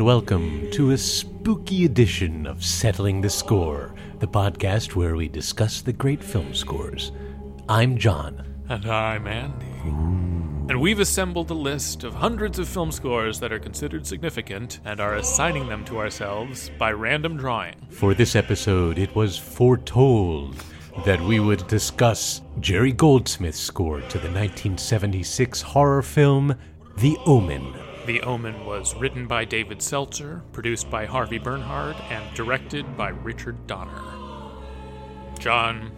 And welcome to a spooky edition of Settling the Score, the podcast where we discuss the great film scores. I'm John. And I'm Andy. And we've assembled a list of hundreds of film scores that are considered significant and are assigning them to ourselves by random drawing. For this episode, it was foretold that we would discuss Jerry Goldsmith's score to the 1976 horror film The Omen. The Omen was written by David Seltzer, produced by Harvey Bernhard, and directed by Richard Donner. John,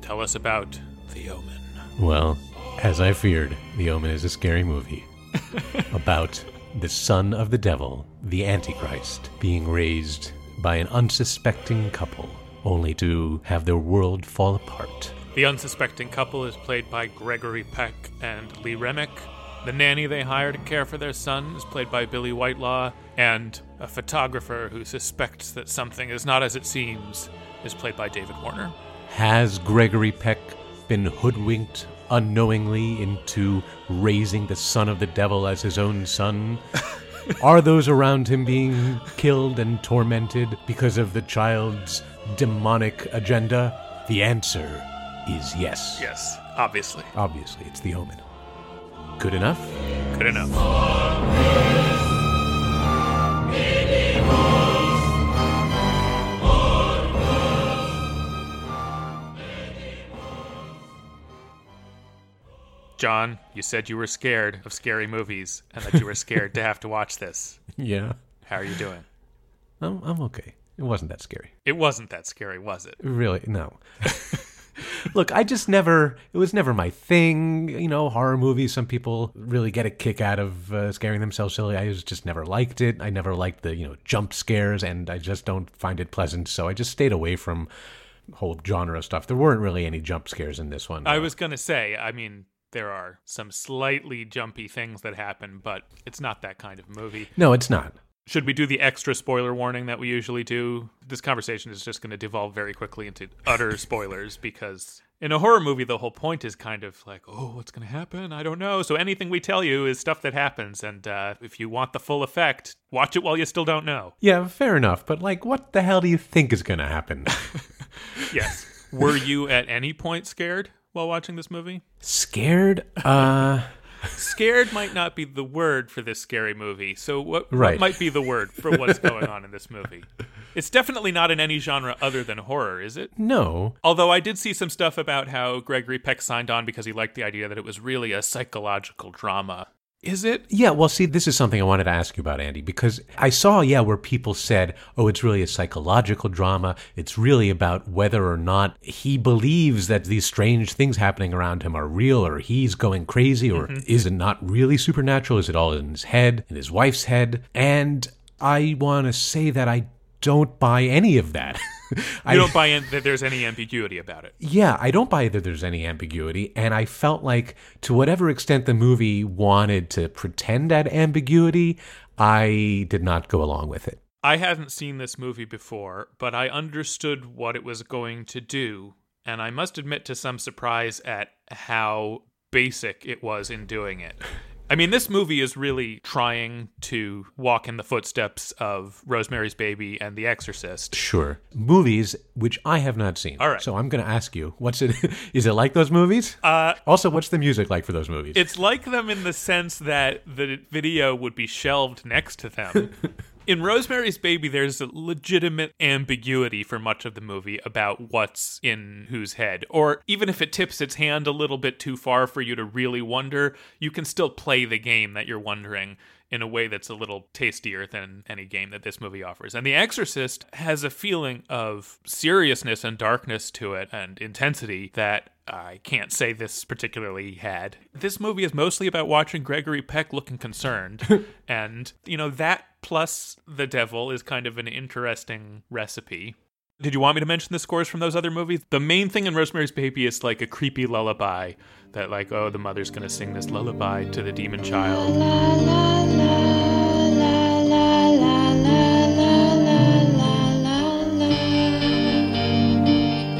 tell us about The Omen. Well, as I feared, The Omen is a scary movie about the son of the devil, the Antichrist, being raised by an unsuspecting couple, only to have their world fall apart. The unsuspecting couple is played by Gregory Peck and Lee Remick. The nanny they hire to care for their son is played by Billie Whitelaw, and a photographer who suspects that something is not as it seems is played by David Warner. Has Gregory Peck been hoodwinked unknowingly into raising the son of the devil as his own son? Are those around him being killed and tormented because of the child's demonic agenda? The answer is yes. Yes, obviously. Obviously, it's the omen. Good enough? Good enough. John, you said you were scared of scary movies and that you were scared to have to watch this. Yeah. How are you doing? I'm, I'm okay. It wasn't that scary. It wasn't that scary, was it? Really, no. Look, I just never, it was never my thing. You know, horror movies, some people really get a kick out of uh, scaring themselves silly. I just never liked it. I never liked the, you know, jump scares, and I just don't find it pleasant. So I just stayed away from whole genre stuff. There weren't really any jump scares in this one. I was going to say, I mean, there are some slightly jumpy things that happen, but it's not that kind of movie. No, it's not. Should we do the extra spoiler warning that we usually do? This conversation is just going to devolve very quickly into utter spoilers because in a horror movie, the whole point is kind of like, oh, what's going to happen? I don't know. So anything we tell you is stuff that happens. And uh, if you want the full effect, watch it while you still don't know. Yeah, fair enough. But, like, what the hell do you think is going to happen? Yes. Were you at any point scared while watching this movie? Scared? Uh. Scared might not be the word for this scary movie. So what, Right. what might be the word for what's going on in this movie? It's definitely not in any genre other than horror, is it? No. Although I did see some stuff about how Gregory Peck signed on because he liked the idea that it was really a psychological drama. Is it? Yeah, well, see, this is something I wanted to ask you about, Andy, because I saw, yeah, where people said, oh, it's really a psychological drama. It's really about whether or not he believes that these strange things happening around him are real, or he's going crazy, or mm-hmm. is it not really supernatural? Is it all in his head, in his wife's head? And I want to say that I don't buy any of that. I You don't buy in that there's any ambiguity about it. yeah, I don't buy that there's any ambiguity, and I felt like to whatever extent the movie wanted to pretend at ambiguity, I did not go along with it. I hadn't seen this movie before, but I understood what it was going to do, and I must admit to some surprise at how basic it was in doing it. I mean, this movie is really trying to walk in the footsteps of Rosemary's Baby and The Exorcist. Sure, movies which I have not seen. All right. so I'm going to ask you, what's it? Is it like those movies? Uh, also, what's the music like for those movies? It's like them in the sense that the video would be shelved next to them. in Rosemary's Baby, there's a legitimate ambiguity for much of the movie about what's in whose head. Or even if it tips its hand a little bit too far for you to really wonder, you can still play the game that you're wondering in a way that's a little tastier than any game that this movie offers. And The Exorcist has a feeling of seriousness and darkness to it and intensity that I can't say this particularly had. This movie is mostly about watching Gregory Peck looking concerned. and, you know, that plus the devil is kind of an interesting recipe. Did you want me to mention the scores from those other movies? The main thing in Rosemary's Baby is like a creepy lullaby that, like, oh, the mother's gonna sing this lullaby to the demon child.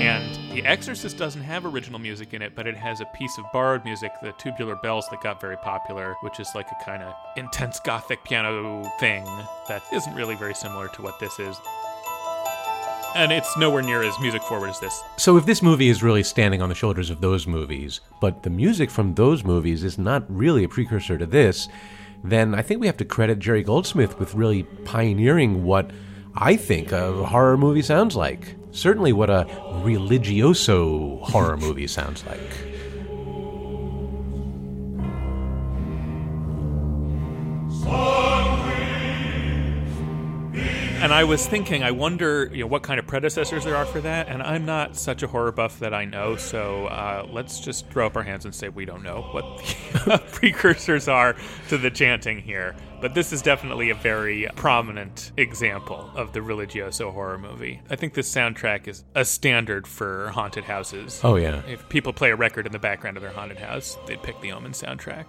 And the Exorcist doesn't have original music in it, but it has a piece of borrowed music, the Tubular Bells, that got very popular, which is like a kind of intense gothic piano thing that isn't really very similar to what this is. And it's nowhere near as music forward as this. So if this movie is really standing on the shoulders of those movies, but the music from those movies is not really a precursor to this, then I think we have to credit Jerry Goldsmith with really pioneering what I think a horror movie sounds like. Certainly what a religioso horror movie sounds like. And I was thinking, I wonder, you know, what kind of predecessors there are for that. And I'm not such a horror buff that I know, so uh, let's just throw up our hands and say we don't know what the precursors are to the chanting here. But this is definitely a very prominent example of the religioso horror movie. I think this soundtrack is a standard for haunted houses. Oh yeah. If people play a record in the background of their haunted house, they'd pick the Omen soundtrack.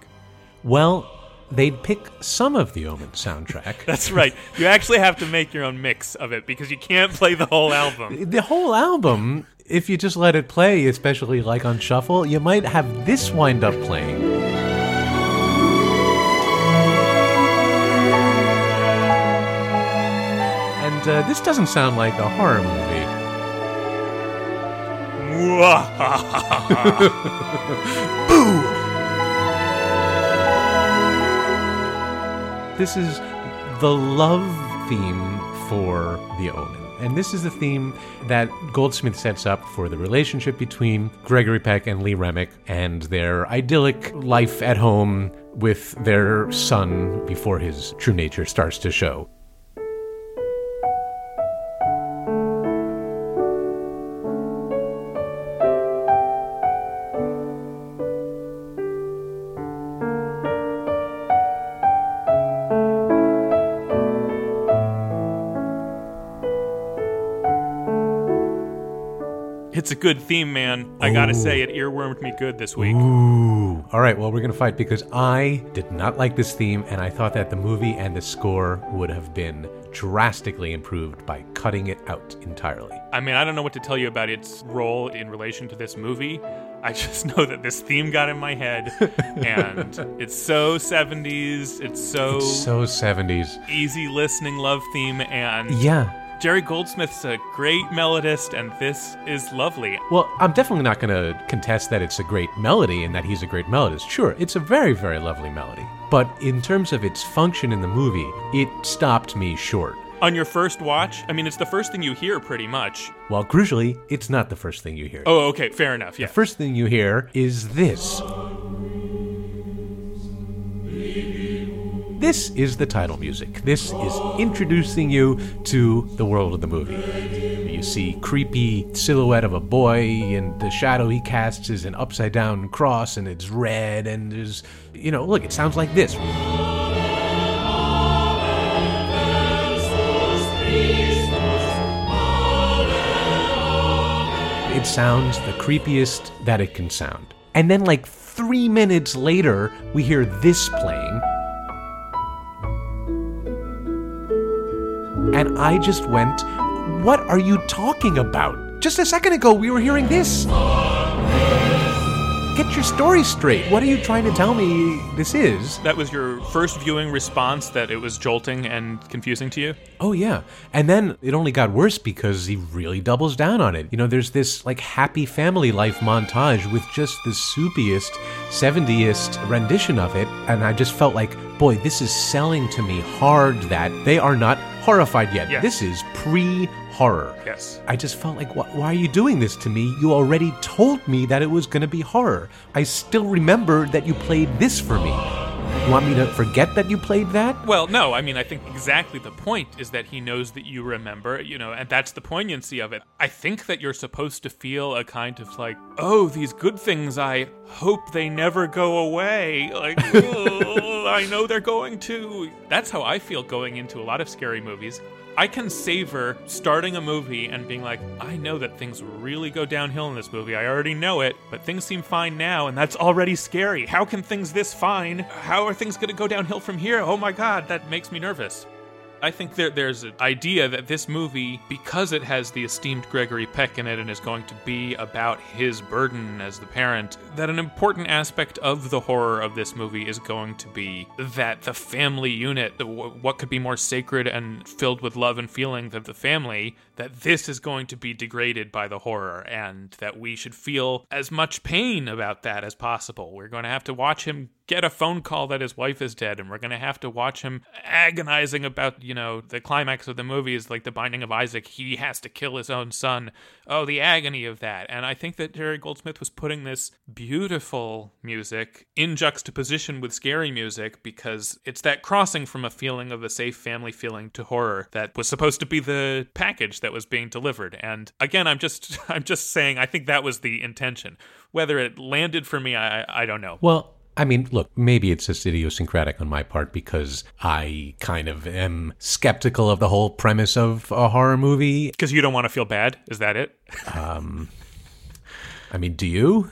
Well, they'd pick some of the Omen soundtrack. That's right. You actually have to make your own mix of it because you can't play the whole album. the whole album, if you just let it play, especially like on shuffle, you might have this wind up playing. And uh, this doesn't sound like a horror movie. This is the love theme for The Omen. And this is the theme that Goldsmith sets up for the relationship between Gregory Peck and Lee Remick and their idyllic life at home with their son before his true nature starts to show. It's a good theme, man. I gotta say, it earwormed me good this week. Ooh. All right, well, we're going to fight because I did not like this theme, and I thought that the movie and the score would have been drastically improved by cutting it out entirely. I mean, I don't know what to tell you about its role in relation to this movie. I just know that this theme got in my head, and it's so 70s. It's so, It's so 70s. easy listening love theme, and Yeah. Jerry Goldsmith's a great melodist, and this is lovely. Well, I'm definitely not going to contest that it's a great melody and that he's a great melodist. Sure, it's a very, very lovely melody. But in terms of its function in the movie, it stopped me short. On your first watch, I mean, it's the first thing you hear pretty much. Well, crucially, it's not the first thing you hear. Oh, okay, fair enough. Yeah. The first thing you hear is this. This is the title music. This is introducing you to the world of the movie. You see creepy silhouette of a boy, and the shadow he casts is an upside down cross, and it's red, and there's, you know, look, it sounds like this. It sounds the creepiest that it can sound. And then, like three minutes later, we hear this playing. And I just went, What are you talking about? Just a second ago, we were hearing this. Get your story straight. What are you trying to tell me this is? That was your first viewing response that it was jolting and confusing to you? Oh, yeah. And then it only got worse because he really doubles down on it. You know, there's this like happy family life montage with just the soupiest, 70ist rendition of it. And I just felt like, boy, this is selling to me hard that they are not horrified yet. This is pre horror. Yes. I just felt like, wh- why are you doing this to me? You already told me that it was going to be horror. I still remember that you played this for me. You want me to forget that you played that? Well, no, I mean, I think exactly the point is that he knows that you remember, you know, and that's the poignancy of it. I think that you're supposed to feel a kind of like, oh, these good things, I hope they never go away. Like, oh, I know they're going to. That's how I feel going into a lot of scary movies. I can savor starting a movie and being like, I know that things really go downhill in this movie. I already know it, but things seem fine now, and that's already scary. How can things this fine? How are things going to go downhill from here? Oh my god, that makes me nervous. I think there, there's an idea that this movie, because it has the esteemed Gregory Peck in it and is going to be about his burden as the parent, that an important aspect of the horror of this movie is going to be that the family unit, what could be more sacred and filled with love and feeling than the family, that this is going to be degraded by the horror and that we should feel as much pain about that as possible. We're going to have to watch him get a phone call that his wife is dead and we're going to have to watch him agonizing about, you know, the climax of the movie is like the binding of Isaac. He has to kill his own son. Oh, the agony of that. And I think that Jerry Goldsmith was putting this beautiful music in juxtaposition with scary music because it's that crossing from a feeling of a safe family feeling to horror that was supposed to be the package that was being delivered. And again, I'm just I'm just saying I think that was the intention. Whether it landed for me, I I don't know. Well, I mean, look, maybe it's just idiosyncratic on my part because I kind of am skeptical of the whole premise of a horror movie. Because you don't want to feel bad? Is that it? Um, I mean, do you?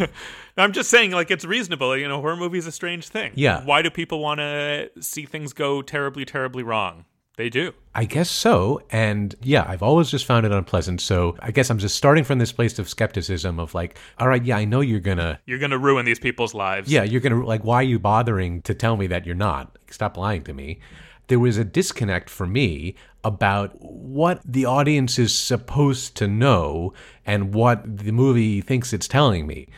I'm just saying, like, it's reasonable. You know, horror movie is a strange thing. Yeah. Why do people want to see things go terribly, terribly wrong? They do. I guess so. And yeah, I've always just found it unpleasant. So I guess I'm just starting from this place of skepticism of like, all right, yeah, I know you're going to. You're going to ruin these people's lives. Yeah, you're going to, like, why are you bothering to tell me that you're not? Stop lying to me. There was a disconnect for me about what the audience is supposed to know and what the movie thinks it's telling me.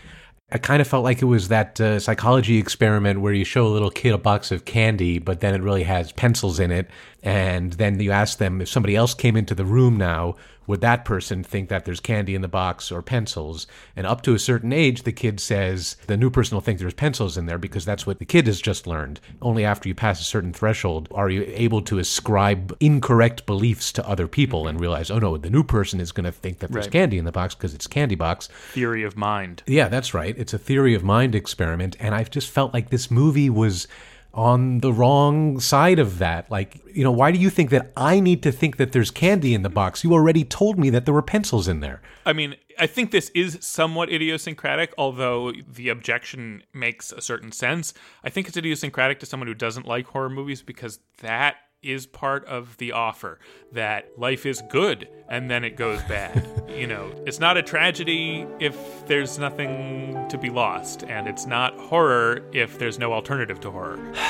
I kind of felt like it was that uh, psychology experiment where you show a little kid a box of candy, but then it really has pencils in it. And then you ask them if somebody else came into the room now, would that person think that there's candy in the box or pencils? And up to a certain age, the kid says the new person will think there's pencils in there because that's what the kid has just learned. Only after you pass a certain threshold are you able to ascribe incorrect beliefs to other people and realize, oh no, the new person is going to think that there's Right. candy in the box because it's candy box. Theory of mind. Yeah, that's right. It's a theory of mind experiment. And I've just felt like this movie was on the wrong side of that. Like, you know, why do you think that I need to think that there's candy in the box? You already told me that there were pencils in there. I mean, I think this is somewhat idiosyncratic, although the objection makes a certain sense. I think it's idiosyncratic to someone who doesn't like horror movies because that is part of the offer that life is good and then it goes bad. you know, it's not a tragedy if there's nothing to be lost, and it's not horror if there's no alternative to horror.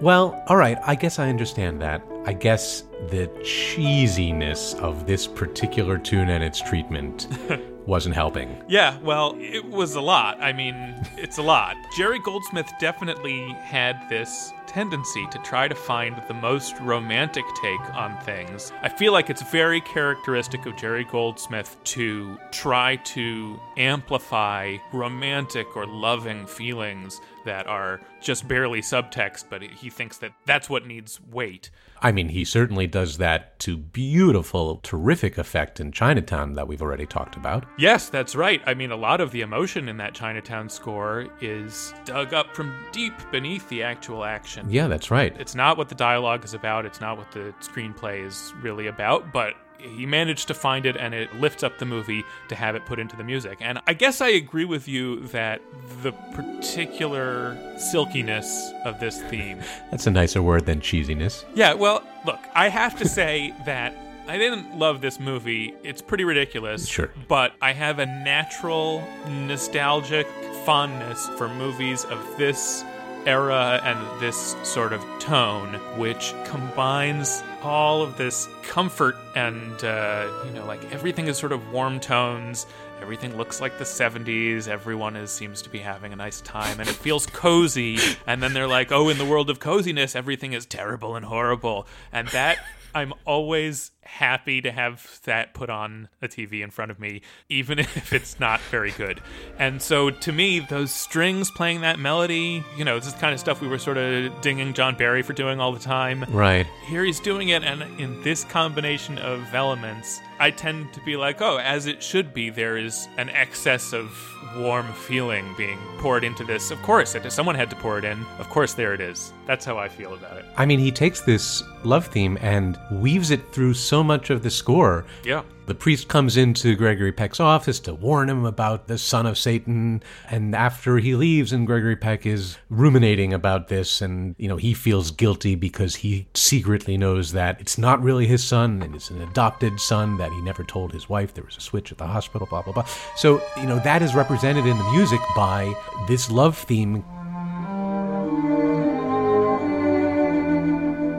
Well, all right, I guess I understand that. I guess the cheesiness of this particular tune and its treatment wasn't helping. Yeah, well, it was a lot. I mean, it's a lot. Jerry Goldsmith definitely had this tendency to try to find the most romantic take on things. I feel like it's very characteristic of Jerry Goldsmith to try to amplify romantic or loving feelings that are just barely subtext, but he thinks that that's what needs weight. I mean, he certainly does that to beautiful, terrific effect in Chinatown that we've already talked about. Yes, that's right. I mean, a lot of the emotion in that Chinatown score is dug up from deep beneath the actual action. Yeah, that's right. It's not what the dialogue is about, it's not what the screenplay is really about, but he managed to find it and it lifts up the movie to have it put into the music. And I guess I agree with you that the particular silkiness of this theme That's a nicer word than cheesiness. yeah, well, look, I have to say that I didn't love this movie. It's pretty ridiculous. Sure. But I have a natural nostalgic fondness for movies of this era and this sort of tone, which combines all of this comfort and, uh, you know, like everything is sort of warm tones. Everything looks like the 70s. Everyone is seems to be having a nice time and it feels cozy. And then they're like, "Oh, in the world of coziness, everything is terrible and horrible." And that I'm always happy to have that put on a TV in front of me, even if it's not very good. And so to me, those strings playing that melody, you know, this is the kind of stuff we were sort of dinging John Barry for doing all the time. Right. Here he's doing it, and in this combination of elements, I tend to be like, oh, as it should be, there is an excess of warm feeling being poured into this. Of course, someone had to pour it in, of course, there it is. That's how I feel about it. I mean, he takes this love theme and weaves it through so much of the score. Yeah. The priest comes into Gregory Peck's office to warn him about the son of Satan. And after he leaves, and Gregory Peck is ruminating about this, and, you know, he feels guilty because he secretly knows that it's not really his son and it's an adopted son that he never told his wife. There was a switch at the hospital, blah, blah, blah. So, you know, that is represented in the music by this love theme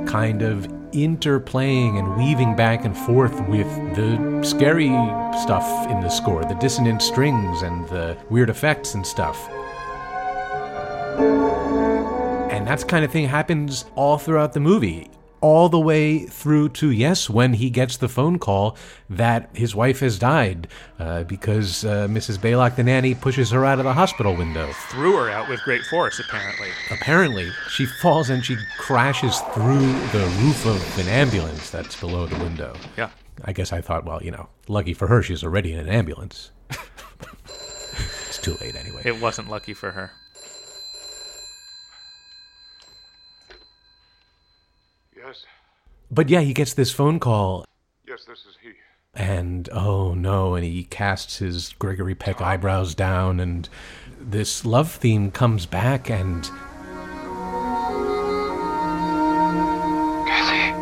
kind of interplaying and weaving back and forth with the scary stuff in the score, the dissonant strings and the weird effects and stuff. And that kind of thing happens all throughout the movie. All the way through to, yes, when he gets the phone call that his wife has died uh, because uh, Mrs. Baylock, the nanny, pushes her out of the hospital window. Threw her out with great force, apparently. Apparently, she falls and she crashes through the roof of an ambulance that's below the window. Yeah. I guess I thought, well, you know, lucky for her, she's already in an ambulance. it's too late anyway. It wasn't lucky for her. Yes, But yeah, he gets this phone call, yes, this is he. and oh no, and he casts his Gregory Peck eyebrows down, and this love theme comes back, and Kathy.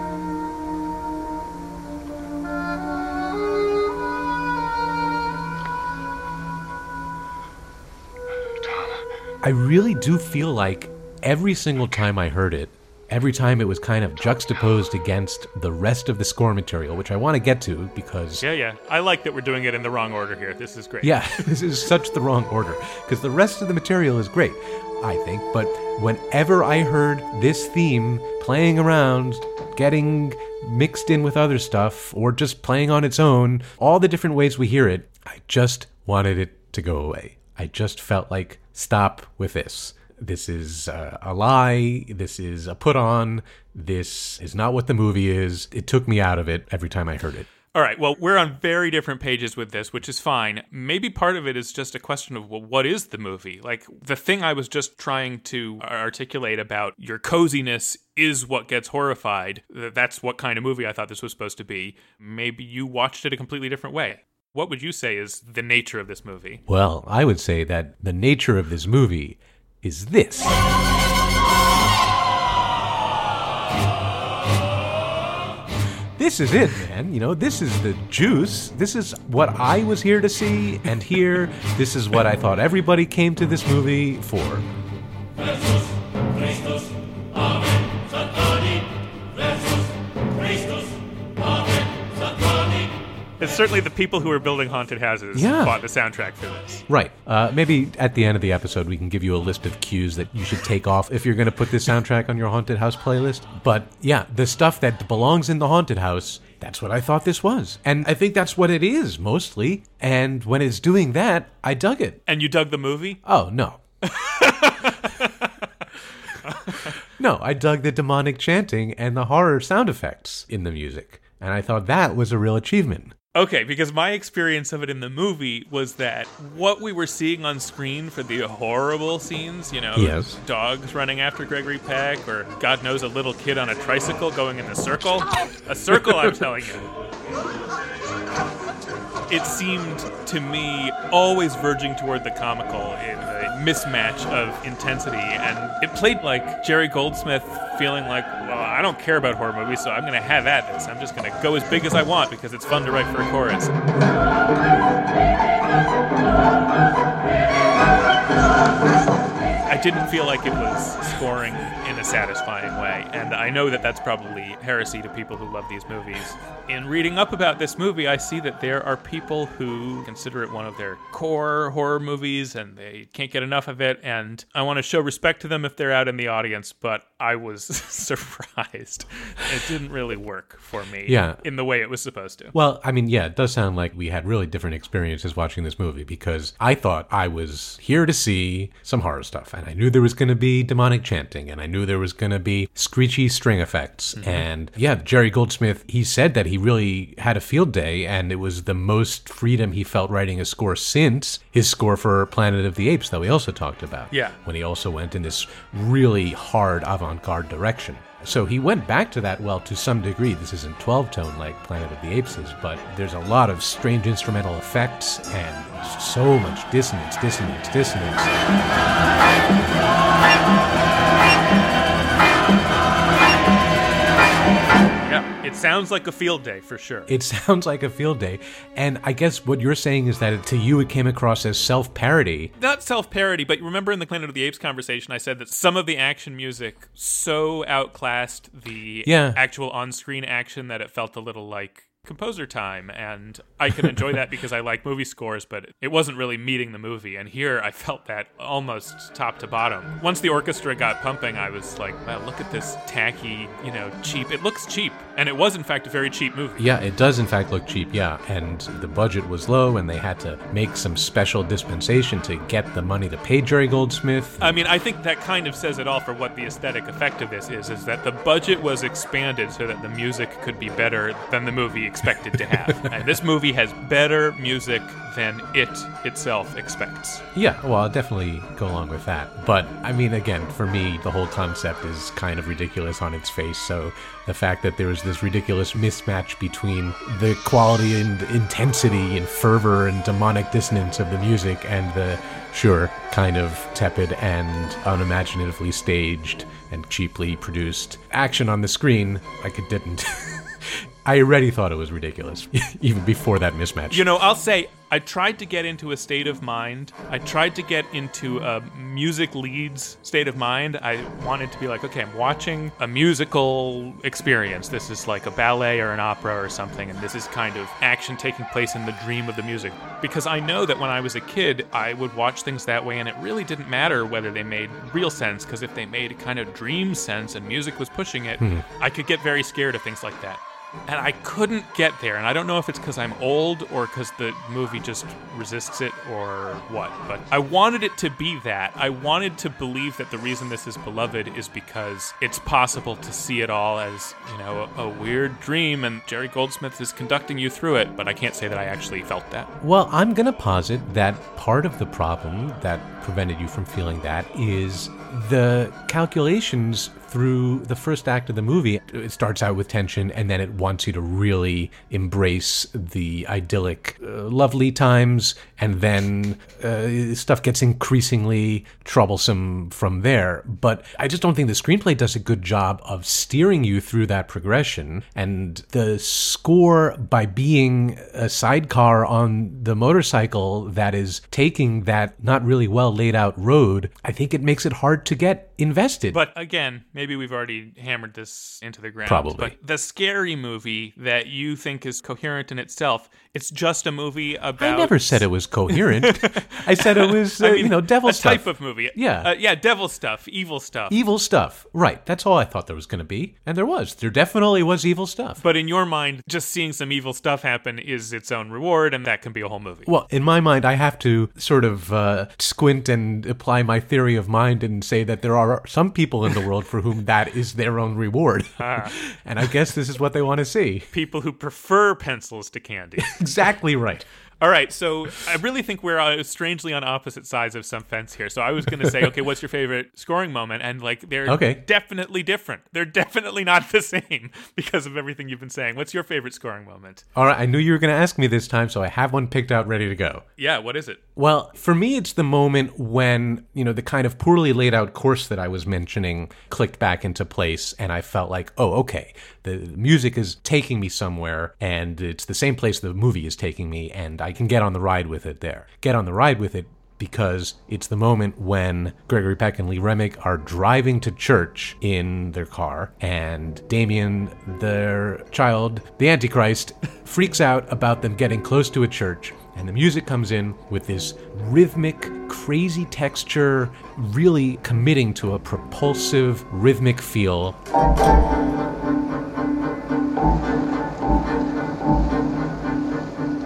Tom. I really do feel like every single time I heard it, every time it was kind of juxtaposed against the rest of the score material, which I want to get to because Yeah, yeah. I like that we're doing it in the wrong order here. This is great. Yeah, this is such the wrong order because the rest of the material is great, I think. But whenever I heard this theme playing around, getting mixed in with other stuff, or just playing on its own, all the different ways we hear it, I just wanted it to go away. I just felt like, stop with this. This is uh, a lie. This is a put on. This is not what the movie is. It took me out of it every time I heard it. All right. Well, we're on very different pages with this, which is fine. Maybe part of it is just a question of, well, what is the movie? Like, the thing I was just trying to articulate about your coziness is what gets horrified. That's what kind of movie I thought this was supposed to be. Maybe you watched it a completely different way. What would you say is the nature of this movie? Well, I would say that the nature of this movie is this. This is it, man. You know, this is the juice. This is what I was here to see and hear. This is what I thought everybody came to this movie for. It's certainly the people who are building haunted houses Yeah. bought the soundtrack for this. Right. Uh, maybe at the end of the episode, we can give you a list of cues that you should take off if you're going to put this soundtrack on your haunted house playlist. But yeah, the stuff that belongs in the haunted house, that's what I thought this was. And I think that's what it is mostly. And when it's doing that, I dug it. And you dug the movie? Oh, no. no, I dug the demonic chanting and the horror sound effects in the music. And I thought that was a real achievement. Okay, because my experience of it in the movie was that what we were seeing on screen for the horrible scenes, you know, Yes. dogs running after Gregory Peck, or God knows, a little kid on a tricycle going in a circle. Oh. A circle, I'm telling you. It seemed to me always verging toward the comical in the mismatch of intensity, and it played like Jerry Goldsmith feeling like, well, I don't care about horror movies, so I'm going to have at this. I'm just going to go as big as I want because it's fun to write for a chorus. I didn't feel like it was scoring in a satisfying way, and I know that that's probably heresy to people who love these movies. In reading up about this movie, I see that there are people who consider it one of their core horror movies and they can't get enough of it, and I want to show respect to them if they're out in the audience, but I was surprised. It didn't really work for me Yeah. in the way it was supposed to. Well, I mean, yeah, it does sound like we had really different experiences watching this movie because I thought I was here to see some horror stuff, and I knew there was going to be demonic chanting, and I knew there was going to be screechy string effects. Mm-hmm. And yeah, Jerry Goldsmith, he said that he really had a field day, and it was the most freedom he felt writing a score since his score for Planet of the Apes that we also talked about. Yeah. When he also went in this really hard avant garde direction. So he went back to that well to some degree. This isn't 12 tone like Planet of the Apes is, but there's a lot of strange instrumental effects and so much dissonance, dissonance, dissonance. Sounds like a field day for sure. It sounds like a field day. And I guess what you're saying is that to you it came across as self parody. not self parody, but remember in the Planet of the Apes conversation, I said that some of the action music so outclassed the Yeah. actual on screen action that it felt a little like composer time. And I can enjoy that because I like movie scores, but it wasn't really meeting the movie. And here I felt that almost top to bottom. Once the orchestra got pumping, I was like, wow, look at this tacky, you know, cheap. It looks cheap. And it was, in fact, a very cheap movie. Yeah, it does in fact look cheap, yeah. And the budget was low and they had to make some special dispensation to get the money to pay Jerry Goldsmith. I mean, I think that kind of says it all for what the aesthetic effect of this is, is that the budget was expanded so that the music could be better than the movie expected to have. and this movie has better music than it itself expects. Yeah, well, I'll definitely go along with that. But I mean, again, for me, the whole concept is kind of ridiculous on its face. So the fact that there was this ridiculous mismatch between the quality and intensity and fervor and demonic dissonance of the music and the, sure, kind of tepid and unimaginatively staged and cheaply produced action on the screen, like it didn't. I already thought it was ridiculous, even before that mismatch. You know, I'll say I tried to get into a state of mind. I tried to get into a music leads state of mind. I wanted to be like, okay, I'm watching a musical experience. This is like a ballet or an opera or something, and this is kind of action taking place in the dream of the music. Because I know that when I was a kid, I would watch things that way, and it really didn't matter whether they made real sense, because if they made kind of dream sense and music was pushing it, hmm. I could get very scared of things like that. And I couldn't get there. And I don't know if it's because I'm old or because the movie just resists it or what. But I wanted it to be that. I wanted to believe that the reason this is beloved is because it's possible to see it all as, you know, a, a weird dream and Jerry Goldsmith is conducting you through it. But I can't say that I actually felt that. Well, I'm going to posit that part of the problem that prevented you from feeling that is the calculations through the first act of the movie. It starts out with tension and then it wants you to really embrace the idyllic, uh, lovely times, and then uh, stuff gets increasingly troublesome from there. But I just don't think the screenplay does a good job of steering you through that progression. And the score, by being a sidecar on the motorcycle that is taking that not really well laid out road, I think it makes it hard to get invested. But again, we've already hammered this into the ground. Probably. But the scary movie that you think is coherent in itself, it's just a movie about. I never said it was coherent. I said it was, uh, I mean, you know, devil a stuff. type of movie. Yeah. Uh, yeah, devil stuff, evil stuff. evil stuff. Right. That's all I thought there was going to be. And there was. There definitely was evil stuff. But in your mind, just seeing some evil stuff happen is its own reward, and that can be a whole movie. Well, in my mind, I have to sort of uh, squint and apply my theory of mind and say that there are some people in the world for whom that is their own reward. Ah. and I guess this is what they want to see. People who prefer pencils to candy. Exactly right. All right, so I really think we're uh, strangely on opposite sides of some fence here. So I was going to say, okay, what's your favorite scoring moment? And like, they're Okay. definitely different. They're definitely not the same because of everything you've been saying. What's your favorite scoring moment? All right. I knew you were going to ask me this time, so I have one picked out ready to go. Yeah, what is it? Well, for me, it's the moment when, you know, the kind of poorly laid out course that I was mentioning clicked back into place, and I felt like, oh, okay, the music is taking me somewhere, and it's the same place the movie is taking me, and I can get on the ride with it there. Get on the ride with it because it's the moment when Gregory Peck and Lee Remick are driving to church in their car, and Damien, their child, the Antichrist, freaks out about them getting close to a church. And the music comes in with this rhythmic, crazy texture, really committing to a propulsive, rhythmic feel.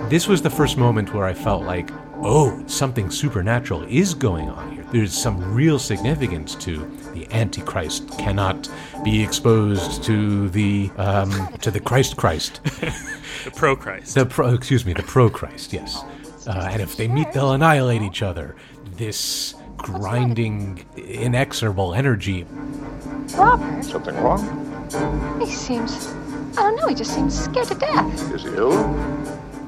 This was the first moment where I felt like, oh, something supernatural is going on here. There's some real significance to the Antichrist cannot be exposed to the um, to the Christ Christ, The Pro Christ. the pro, excuse me, the pro Christ. Yes, uh, and if they meet, they'll annihilate each other. This grinding, inexorable energy. Robert, Something wrong? he seems. I don't know, he just seems scared to death. Is he ill?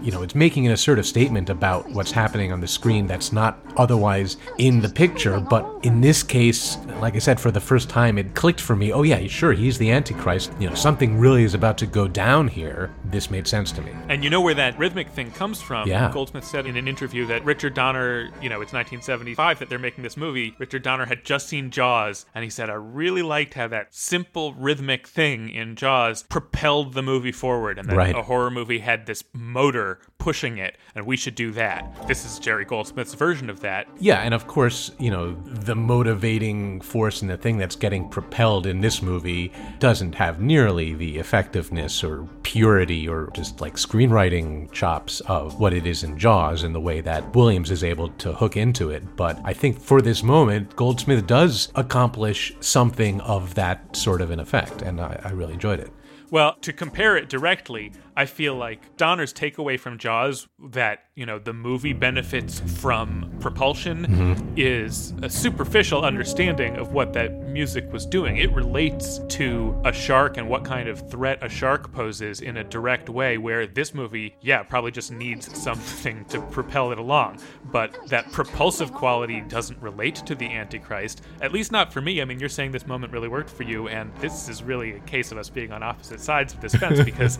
You know, it's making an assertive statement about what's happening on the screen that's not otherwise in the picture. But in this case, like I said, for the first time, it clicked for me. Oh yeah, sure, he's the Antichrist. You know, something really is about to go down here. This made sense to me. And you know where that rhythmic thing comes from. Yeah. Goldsmith said in an interview that Richard Donner, you know, it's 1975 that they're making this movie. Richard Donner had just seen Jaws, and he said, I really liked how that simple rhythmic thing in Jaws propelled the movie forward, and that Right. a horror movie had this motor pushing it, and we should do that. This is Jerry Goldsmith's version of that. Yeah, and of course, you know, the motivating force and the thing that's getting propelled in this movie doesn't have nearly the effectiveness or purity or just like screenwriting chops of what it is in Jaws in the way that Williams is able to hook into it. But I think for this moment, Goldsmith does accomplish something of that sort of an effect, and I, I really enjoyed it. Well, to compare it directly, I feel like Donner's takeaway from Jaws that, you know, the movie benefits from propulsion mm-hmm. is a superficial understanding of what that music was doing. It relates to a shark and what kind of threat a shark poses in a direct way, where this movie, yeah, probably just needs something to propel it along. But that propulsive quality doesn't relate to the Antichrist, at least not for me. I mean, you're saying this moment really worked for you, and this is really a case of us being on opposite sides of this fence because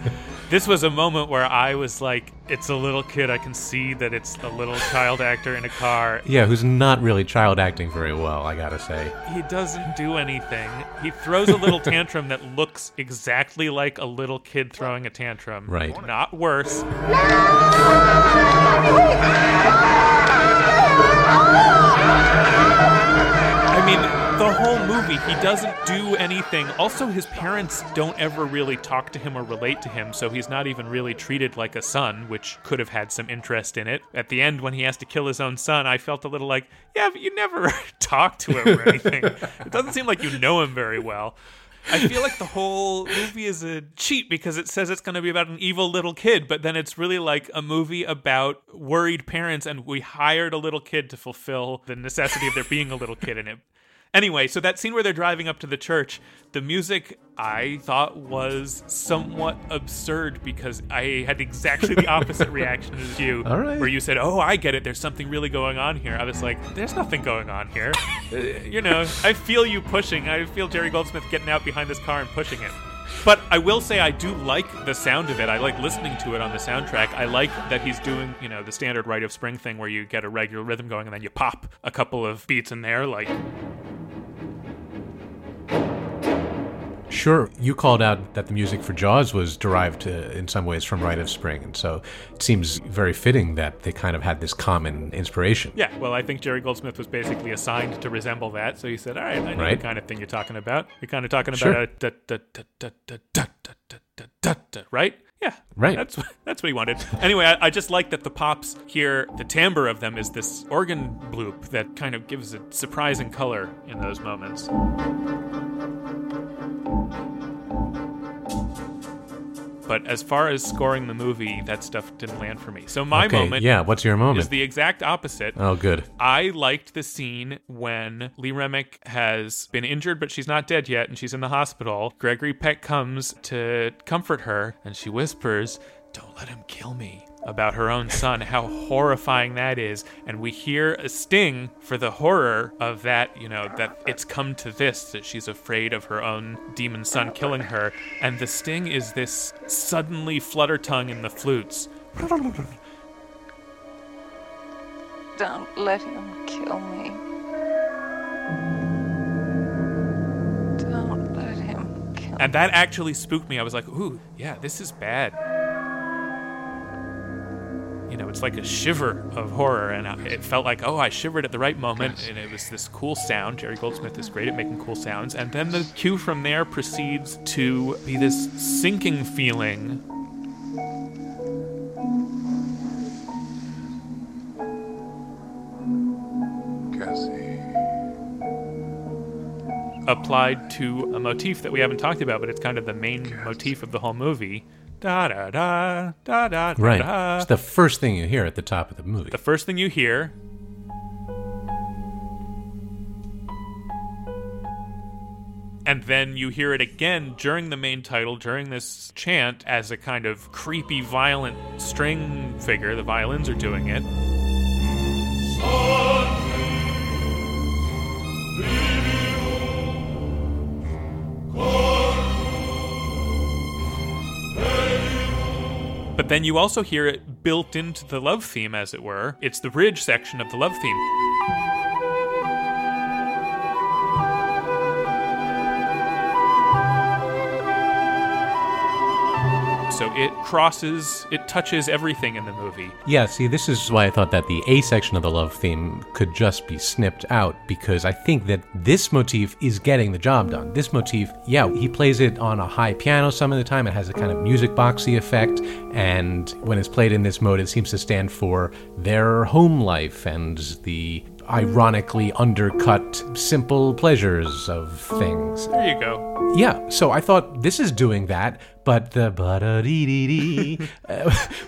this was a moment where I was like, it's a little kid. I can see that it's a little child actor in a car. Yeah, who's not really child acting very well, I gotta say. He doesn't do anything. He throws a little tantrum that looks exactly like a little kid throwing a tantrum. Right. Not worse. I mean, the whole movie, he doesn't do anything. Also, his parents don't ever really talk to him or relate to him, so he's not even really treated like a son, which could have had some interest in it. At the end, when he has to kill his own son, I felt a little like, yeah, but you never talk to him or anything. it doesn't seem like you know him very well. I feel like the whole movie is a cheat because it says it's going to be about an evil little kid, but then it's really like a movie about worried parents, and we hired a little kid to fulfill the necessity of there being a little kid in it. Anyway, so that scene where they're driving up to the church, the music I thought was somewhat absurd because I had exactly the opposite reaction as you. All right. Where you said, Oh, I get it. There's something really going on here. I was like, There's nothing going on here. Uh, you know, I feel you pushing. I feel Jerry Goldsmith getting out behind this car and pushing it. But I will say I do like the sound of it. I like listening to it on the soundtrack. I like that he's doing, you know, the standard Rite of Spring thing where you get a regular rhythm going and then you pop a couple of beats in there, like Sure, you called out that the music for Jaws was derived uh, in some ways from Rite of Spring, and so it seems very fitting that they kind of had this common inspiration. Yeah, well, I think Jerry Goldsmith was basically assigned to resemble that, so he said, "All right, I know right? the kind of thing you're talking about. You're kind of talking about a right." Yeah, right. That's that's what he wanted. anyway, I, I, just like that the pops here, the timbre of them is this organ bloop that kind of gives a surprising color in those moments. But as far as scoring the movie, that stuff didn't land for me. So my okay, moment yeah. What's your moment? is the exact opposite. oh, good. I liked the scene when Lee Remick has been injured, but she's not dead yet, and she's in the hospital. Gregory Peck comes to comfort her, and she whispers, Don't let him kill me. About her own son, how horrifying that is. And we hear a sting for the horror of that, you know, that it's come to this, that she's afraid of her own demon son killing her. And the sting is this suddenly flutter tongue in the flutes. Don't let him kill me. Don't let him kill me. And that actually spooked me. I was like, ooh, yeah, this is bad. You know, it's like a shiver of horror, and it felt like, oh, I shivered at the right moment, and it was this cool sound. Jerry Goldsmith is great at making cool sounds. And then the cue from there proceeds to be this sinking feeling. Cassie. applied to a motif that we haven't talked about, but it's kind of the main motif of the whole movie. Da da da da da da. Right. da. It's the first thing you hear at the top of the movie. The first thing you hear And then you hear it again during the main title, during this chant, as a kind of creepy, violent string figure. The violins are doing it. But then you also hear it built into the love theme, as it were. It's the bridge section of the love theme. It crosses, it touches everything in the movie. Yeah, see, this is why I thought that the A section of the love theme could just be snipped out because I think that this motif is getting the job done. This motif, yeah, he plays it on a high piano some of the time. It has a kind of music boxy effect, and when it's played in this mode, it seems to stand for their home life and the ironically undercut simple pleasures of things. There you go. Yeah, so I thought this is doing that, but the ba dee dee dee.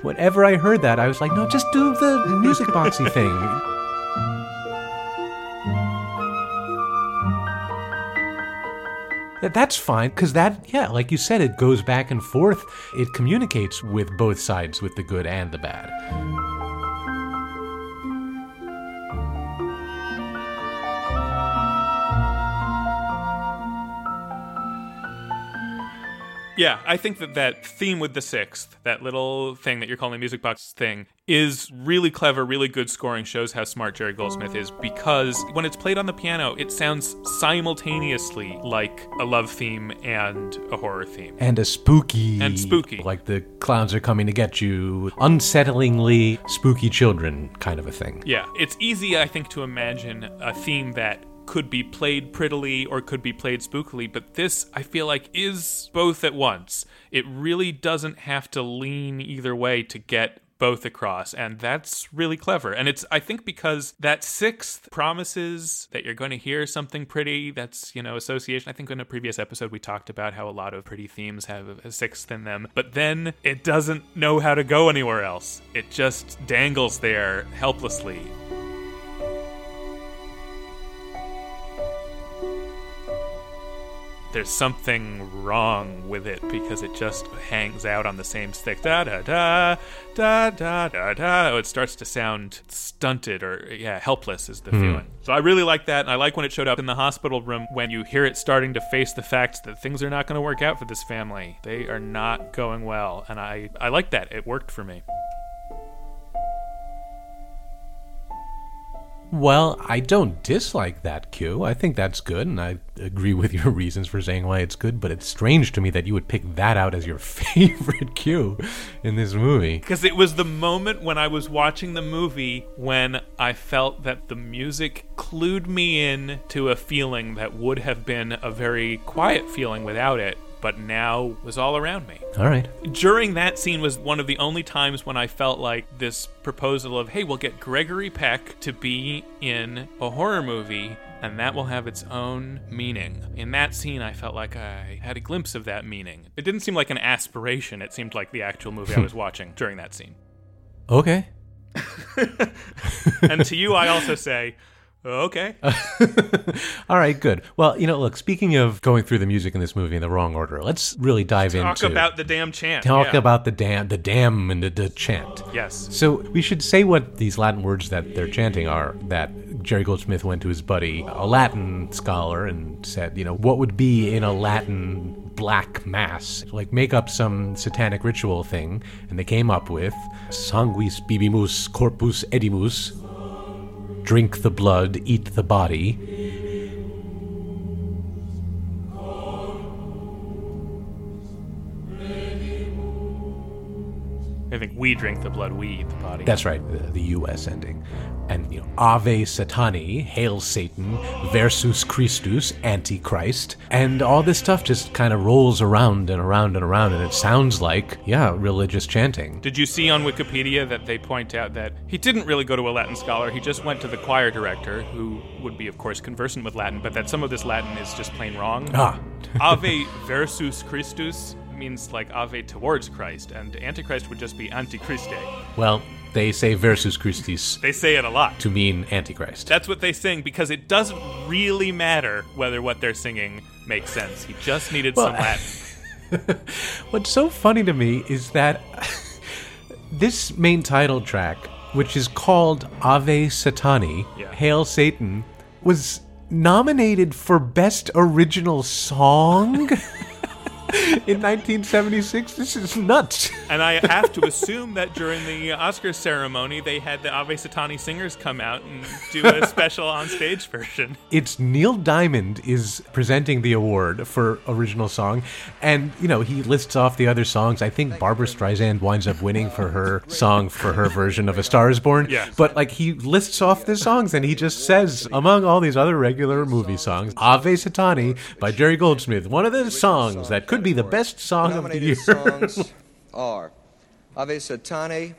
Whenever I heard that, I was like, no, just do the music boxy thing. That- That's fine, because that, yeah, like you said, it goes back and forth. It communicates with both sides, with the good and the bad. Yeah, I think that that theme with the sixth, that little thing that you're calling the music box thing, is really clever, really good scoring, shows how smart Jerry Goldsmith is because when it's played on the piano, it sounds simultaneously like a love theme and a horror theme. And a spooky. And spooky. Like the clowns are coming to get you. Unsettlingly spooky children kind of a thing. Yeah, it's easy, I think, to imagine a theme that could be played prettily or could be played spookily, but this, I feel like, is both at once. It really doesn't have to lean either way to get both across and that's really clever. And it's i think because that sixth promises that you're going to hear something pretty that's you know association. I think in a previous episode we talked about how a lot of pretty themes have a sixth in them but then it doesn't know how to go anywhere else. It just dangles there helplessly there's something wrong with it because it just hangs out on the same stick. Da da da da da da da. Oh, it starts to sound stunted or yeah, helpless is the hmm. feeling. So I really like that, and I like when it showed up in the hospital room when you hear it starting to face the fact that things are not going to work out for this family. They are not going well, and I I like that. It worked for me. Well, I don't dislike that cue. I think that's good, and I agree with your reasons for saying why it's good, but it's strange to me that you would pick that out as your favorite cue in this movie. Because it was the moment when I was watching the movie when I felt that the music clued me in to a feeling that would have been a very quiet feeling without it, but now was all around me. All right. During that scene was one of the only times when I felt like this proposal of, hey, we'll get Gregory Peck to be in a horror movie. And that will have its own meaning. In that scene, I felt like I had a glimpse of that meaning. It didn't seem like an aspiration. It seemed like the actual movie I was watching during that scene. Okay. And to you, I also say, Oh, okay. All right, good. Well, you know, look, speaking of going through the music in this movie in the wrong order, let's really dive Talk into Talk about the damn chant. talk yeah. about the damn the damn and the, the chant. Yes. So we should say what these Latin words that they're chanting are. That Jerry Goldsmith went to his buddy, a Latin scholar, and said, you know, what would be in a Latin black mass? Like make up some satanic ritual thing, and they came up with sanguis bibimus corpus edimus. Drink the blood, eat the body. We drink the blood, we eat the body. That's right, the, the U.S. ending. And you know, Ave Satani, Hail Satan, versus Christus, Antichrist, and all this stuff just kind of rolls around and around and around, and it sounds like, yeah, religious chanting. Did you see on Wikipedia that they point out that he didn't really go to a Latin scholar? He just went to the choir director, who would be, of course, conversant with Latin, but that some of this Latin is just plain wrong. Ah, Ave versus Christus means like Ave towards Christ, and Antichrist would just be Antichriste. well, they say versus Christus They say it a lot. to mean Antichrist. That's what they sing because it doesn't really matter whether what they're singing makes sense. He just needed Well, some Latin. What's so funny to me is that this main title track, which is called Ave Satani, Yeah. Hail Satan, was nominated for Best Original Song in 1976. This is nuts. And I have to assume that during the Oscar ceremony, they had the Ave Satani singers come out and do a special on-stage version. It's Neil Diamond is presenting the award for original song, and you know he lists off the other songs. I think Barbra Streisand winds up winning for her song for her version of A Star Is Born. Yeah. But like he lists off the songs, and he just says among all these other regular movie songs, Ave Satani by Jerry Goldsmith, one of the songs that could be the best song of the year. Nominated songs are Ave Satani,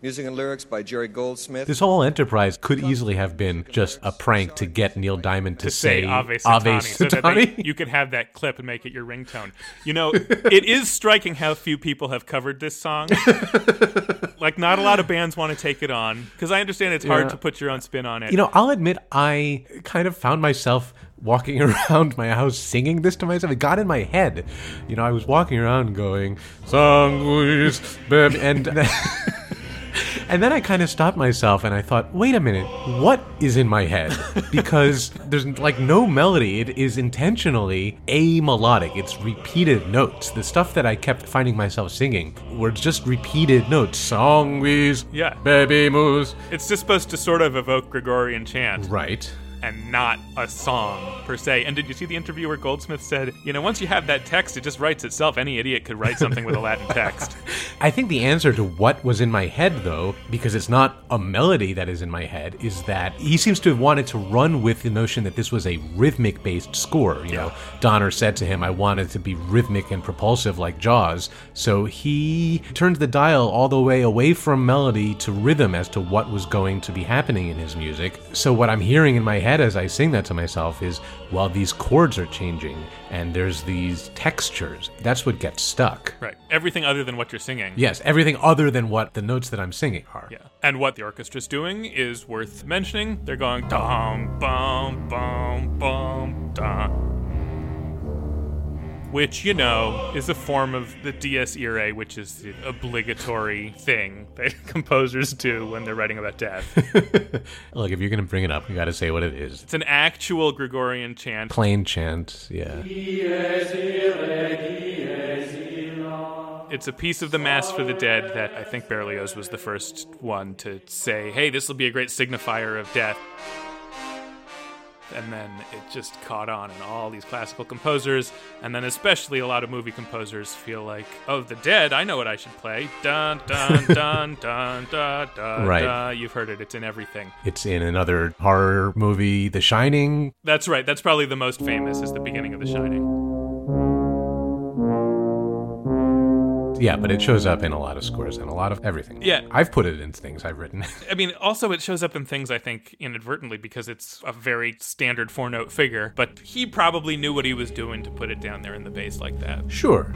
music and lyrics by Jerry Goldsmith. This whole enterprise could easily have been just a prank to get Neil Diamond to, to say Ave Satani, Ave so that they, you could have that clip and make it your ringtone. You know, it is striking how few people have covered this song. like, not a lot of bands want to take it on because I understand it's hard Yeah. to put your own spin on it. You know, I'll admit I kind of found myself walking around my house singing this to myself. It got in my head. You know, I was walking around going, "Sanguis, baby," and and then I kind of stopped myself and I thought, "Wait a minute, what is in my head?" Because there's like no melody. It is intentionally amelodic. It's repeated notes. The stuff that I kept finding myself singing were just repeated notes. Sanguis, Yeah. baby moose. it's just supposed to sort of evoke Gregorian chant. Right. And not a song per se. And did you see the interview where Goldsmith said, you know, once you have that text, it just writes itself. Any idiot could write something with a Latin text. I think the answer to what was in my head, though, because it's not a melody that is in my head, is that he seems to have wanted to run with the notion that this was a rhythmic based score. You know, Donner said to him, I wanted to be rhythmic and propulsive like Jaws. So he turned the dial all the way away from melody to rhythm as to what was going to be happening in his music. So what I'm hearing in my head as I sing that to myself is, well, these chords are changing and there's these textures. That's what gets stuck. Right. Everything other than what you're singing. Yes, everything other than what the notes that I'm singing are. Yeah. And what the orchestra's doing is worth mentioning. They're going dum bum bum bum dum. Which, you know, is a form of the dies irae, which is the obligatory thing that composers do when they're writing about death. Look, if you're going to bring it up, you got to say what it is. It's an actual Gregorian chant. Plain chant, yeah. It's a piece of the Mass for the Dead that I think Berlioz was the first one to say, hey, this will be a great signifier of death. And then it just caught on, and all these classical composers, and then especially a lot of movie composers feel like, oh, the dead, I know what I should play. Dun, dun, dun, dun, dun, dun, Right. dun. You've heard it, it's in everything. It's in another horror movie, The Shining. That's right, that's probably the most famous, is the beginning of The Shining. Yeah, but it shows up in a lot of scores and a lot of everything. Yeah. I've put it in things I've written. I mean, also it shows up in things I think inadvertently because it's a very standard four note figure, but he probably knew what he was doing to put it down there in the bass like that. sure.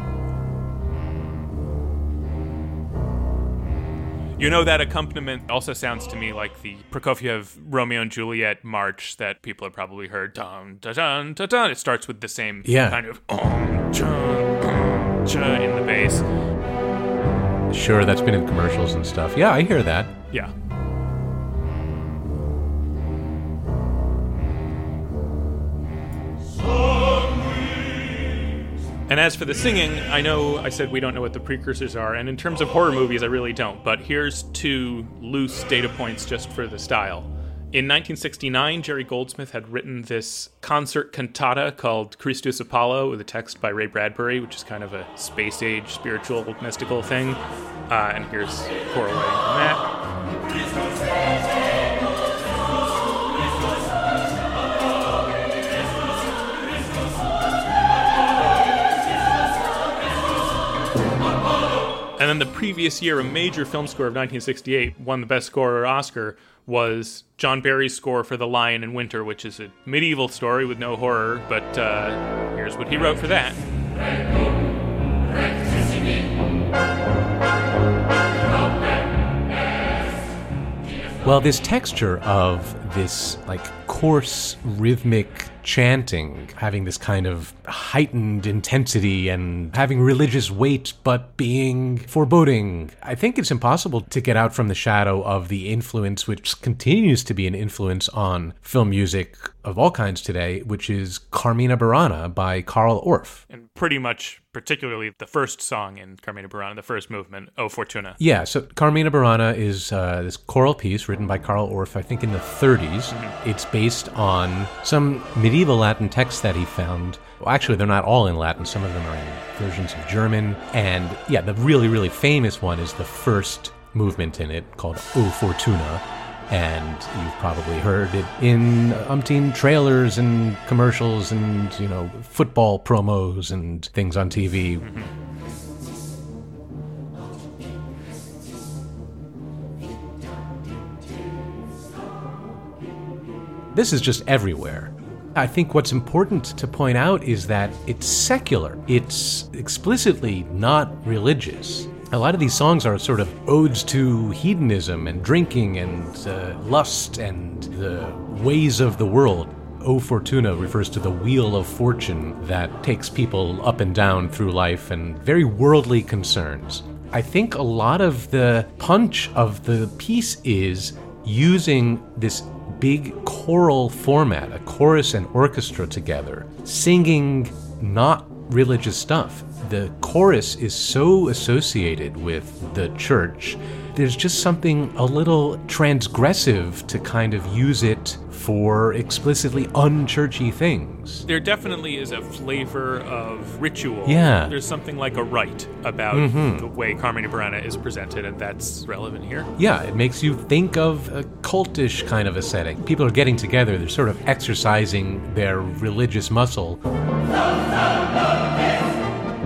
You know, that accompaniment also sounds to me like the Prokofiev Romeo and Juliet march that people have probably heard. Dun, dun, dun, dun, dun. It starts with the same Yeah. kind of um, cha, um, cha in the bass. Sure, that's been in commercials and stuff. Yeah, I hear that. Yeah. And as for the singing, I know I said we don't know what the precursors are, and in terms of horror movies, I really don't. But here's two loose data points just for the style. In 1969, Jerry Goldsmith had written this concert cantata called Christus Apollo with a text by Ray Bradbury, which is kind of a space age spiritual mystical thing. Uh, and here's corollary on that. And then the previous year, a major film score of 1968 won the Best Score Oscar was John Barry's score for The Lion in Winter, which is a medieval story with no horror, but uh, here's what he wrote for that. Well, this texture of this like coarse rhythmic chanting having this kind of heightened intensity and having religious weight but being foreboding. I think it's impossible to get out from the shadow of the influence which continues to be an influence on film music of all kinds today, which is Carmina Burana by Carl Orff. And pretty much, particularly the first song in Carmina Burana, the first movement, O Fortuna. Yeah, so Carmina Burana is uh, this choral piece written by Carl Orff, I think in the 30s. It's based on some medieval Latin texts that he found. Well, actually, they're not all in Latin, some of them are in versions of German. And yeah, the really, really famous one is the first movement in it called O Fortuna. And you've probably heard it in umpteen trailers and commercials and, you know, football promos and things on TV. This is just everywhere. I think what's important to point out is that it's secular. It's explicitly not religious. A lot of these songs are sort of odes to hedonism and drinking and uh, lust and the ways of the world. O Fortuna refers to the wheel of fortune that takes people up and down through life and very worldly concerns. I think a lot of the punch of the piece is using this big choral format, a chorus and orchestra together, singing not religious stuff. The chorus is so associated with the church. There's just something a little transgressive to kind of use it for explicitly unchurchy things. There definitely is a flavor of ritual. Yeah. There's something like a rite about mm-hmm. the way Carmina Burana is presented, and that's relevant here. Yeah, it makes you think of a cultish kind of a setting. People are getting together, they're sort of exercising their religious muscle.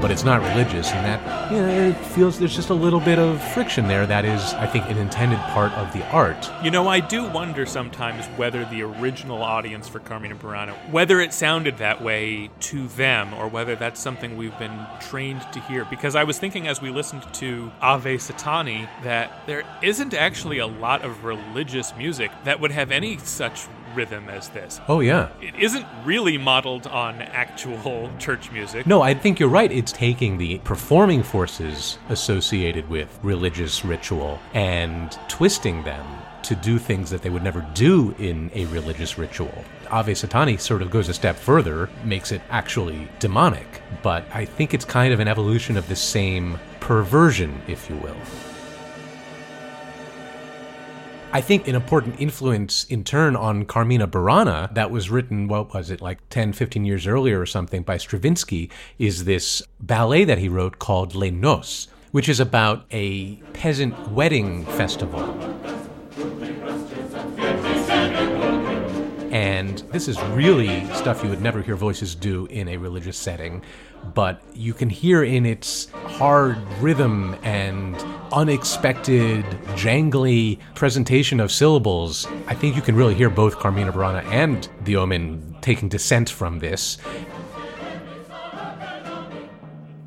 But it's not religious, and that, you know, it feels there's just a little bit of friction there that is, I think, an intended part of the art. You know, I do wonder sometimes whether the original audience for Carmina Burana, whether it sounded that way to them, or whether that's something we've been trained to hear. Because I was thinking as we listened to Ave Satani that there isn't actually a lot of religious music that would have any such rhythm as this. Oh, yeah. It isn't really modeled on actual church music. No, I think you're right. It's taking the performing forces associated with religious ritual and twisting them to do things that they would never do in a religious ritual. Ave Satani sort of goes a step further, makes it actually demonic, but I think it's kind of an evolution of the same perversion, if you will. I think an important influence in turn on Carmina Burana that was written, what was it, like 10, 15 years earlier or something by Stravinsky is this ballet that he wrote called Les Noces, which is about a peasant wedding festival. And this is really stuff you would never hear voices do in a religious setting, but you can hear in its hard rhythm and unexpected, jangly presentation of syllables. I think you can really hear both Carmina Burana and The Omen taking dissent from this.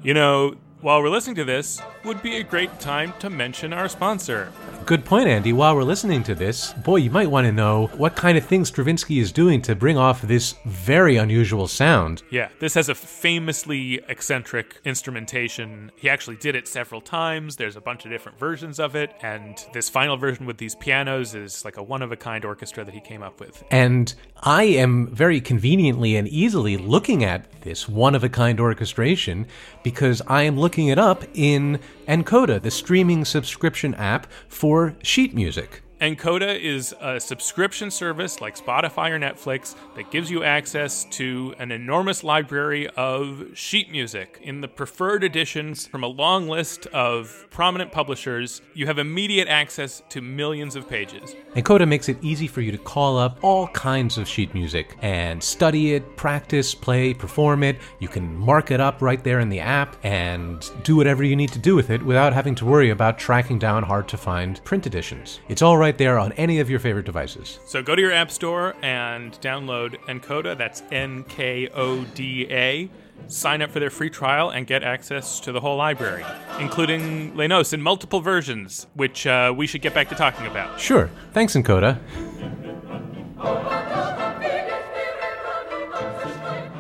You know, while we're listening to this, would be a great time to mention our sponsor. Good point, Andy. While we're listening to this, boy, you might want to know what kind of things Stravinsky is doing to bring off this very unusual sound. Yeah, this has a famously eccentric instrumentation. He actually did it several times. There's a bunch of different versions of it, and this final version with these pianos is like a one of a kind orchestra that he came up with. And I am very conveniently and easily looking at this one of a kind orchestration because I am looking it up in Encoda, the streaming subscription app for sheet music. Encoda is a subscription service like Spotify or Netflix that gives you access to an enormous library of sheet music in the preferred editions from a long list of prominent publishers. You have immediate access to millions of pages. nkoda makes it easy for you to call up all kinds of sheet music and study it, practice, play, perform it. You can mark it up right there in the app and do whatever you need to do with it without having to worry about tracking down hard to find print editions. It's all right there on any of your favorite devices. So go to your app store and download nkoda. That's N K O D A. Sign up for their free trial and get access to the whole library, including Les Noces in multiple versions, which uh, we should get back to talking about. Sure. Thanks, nkoda.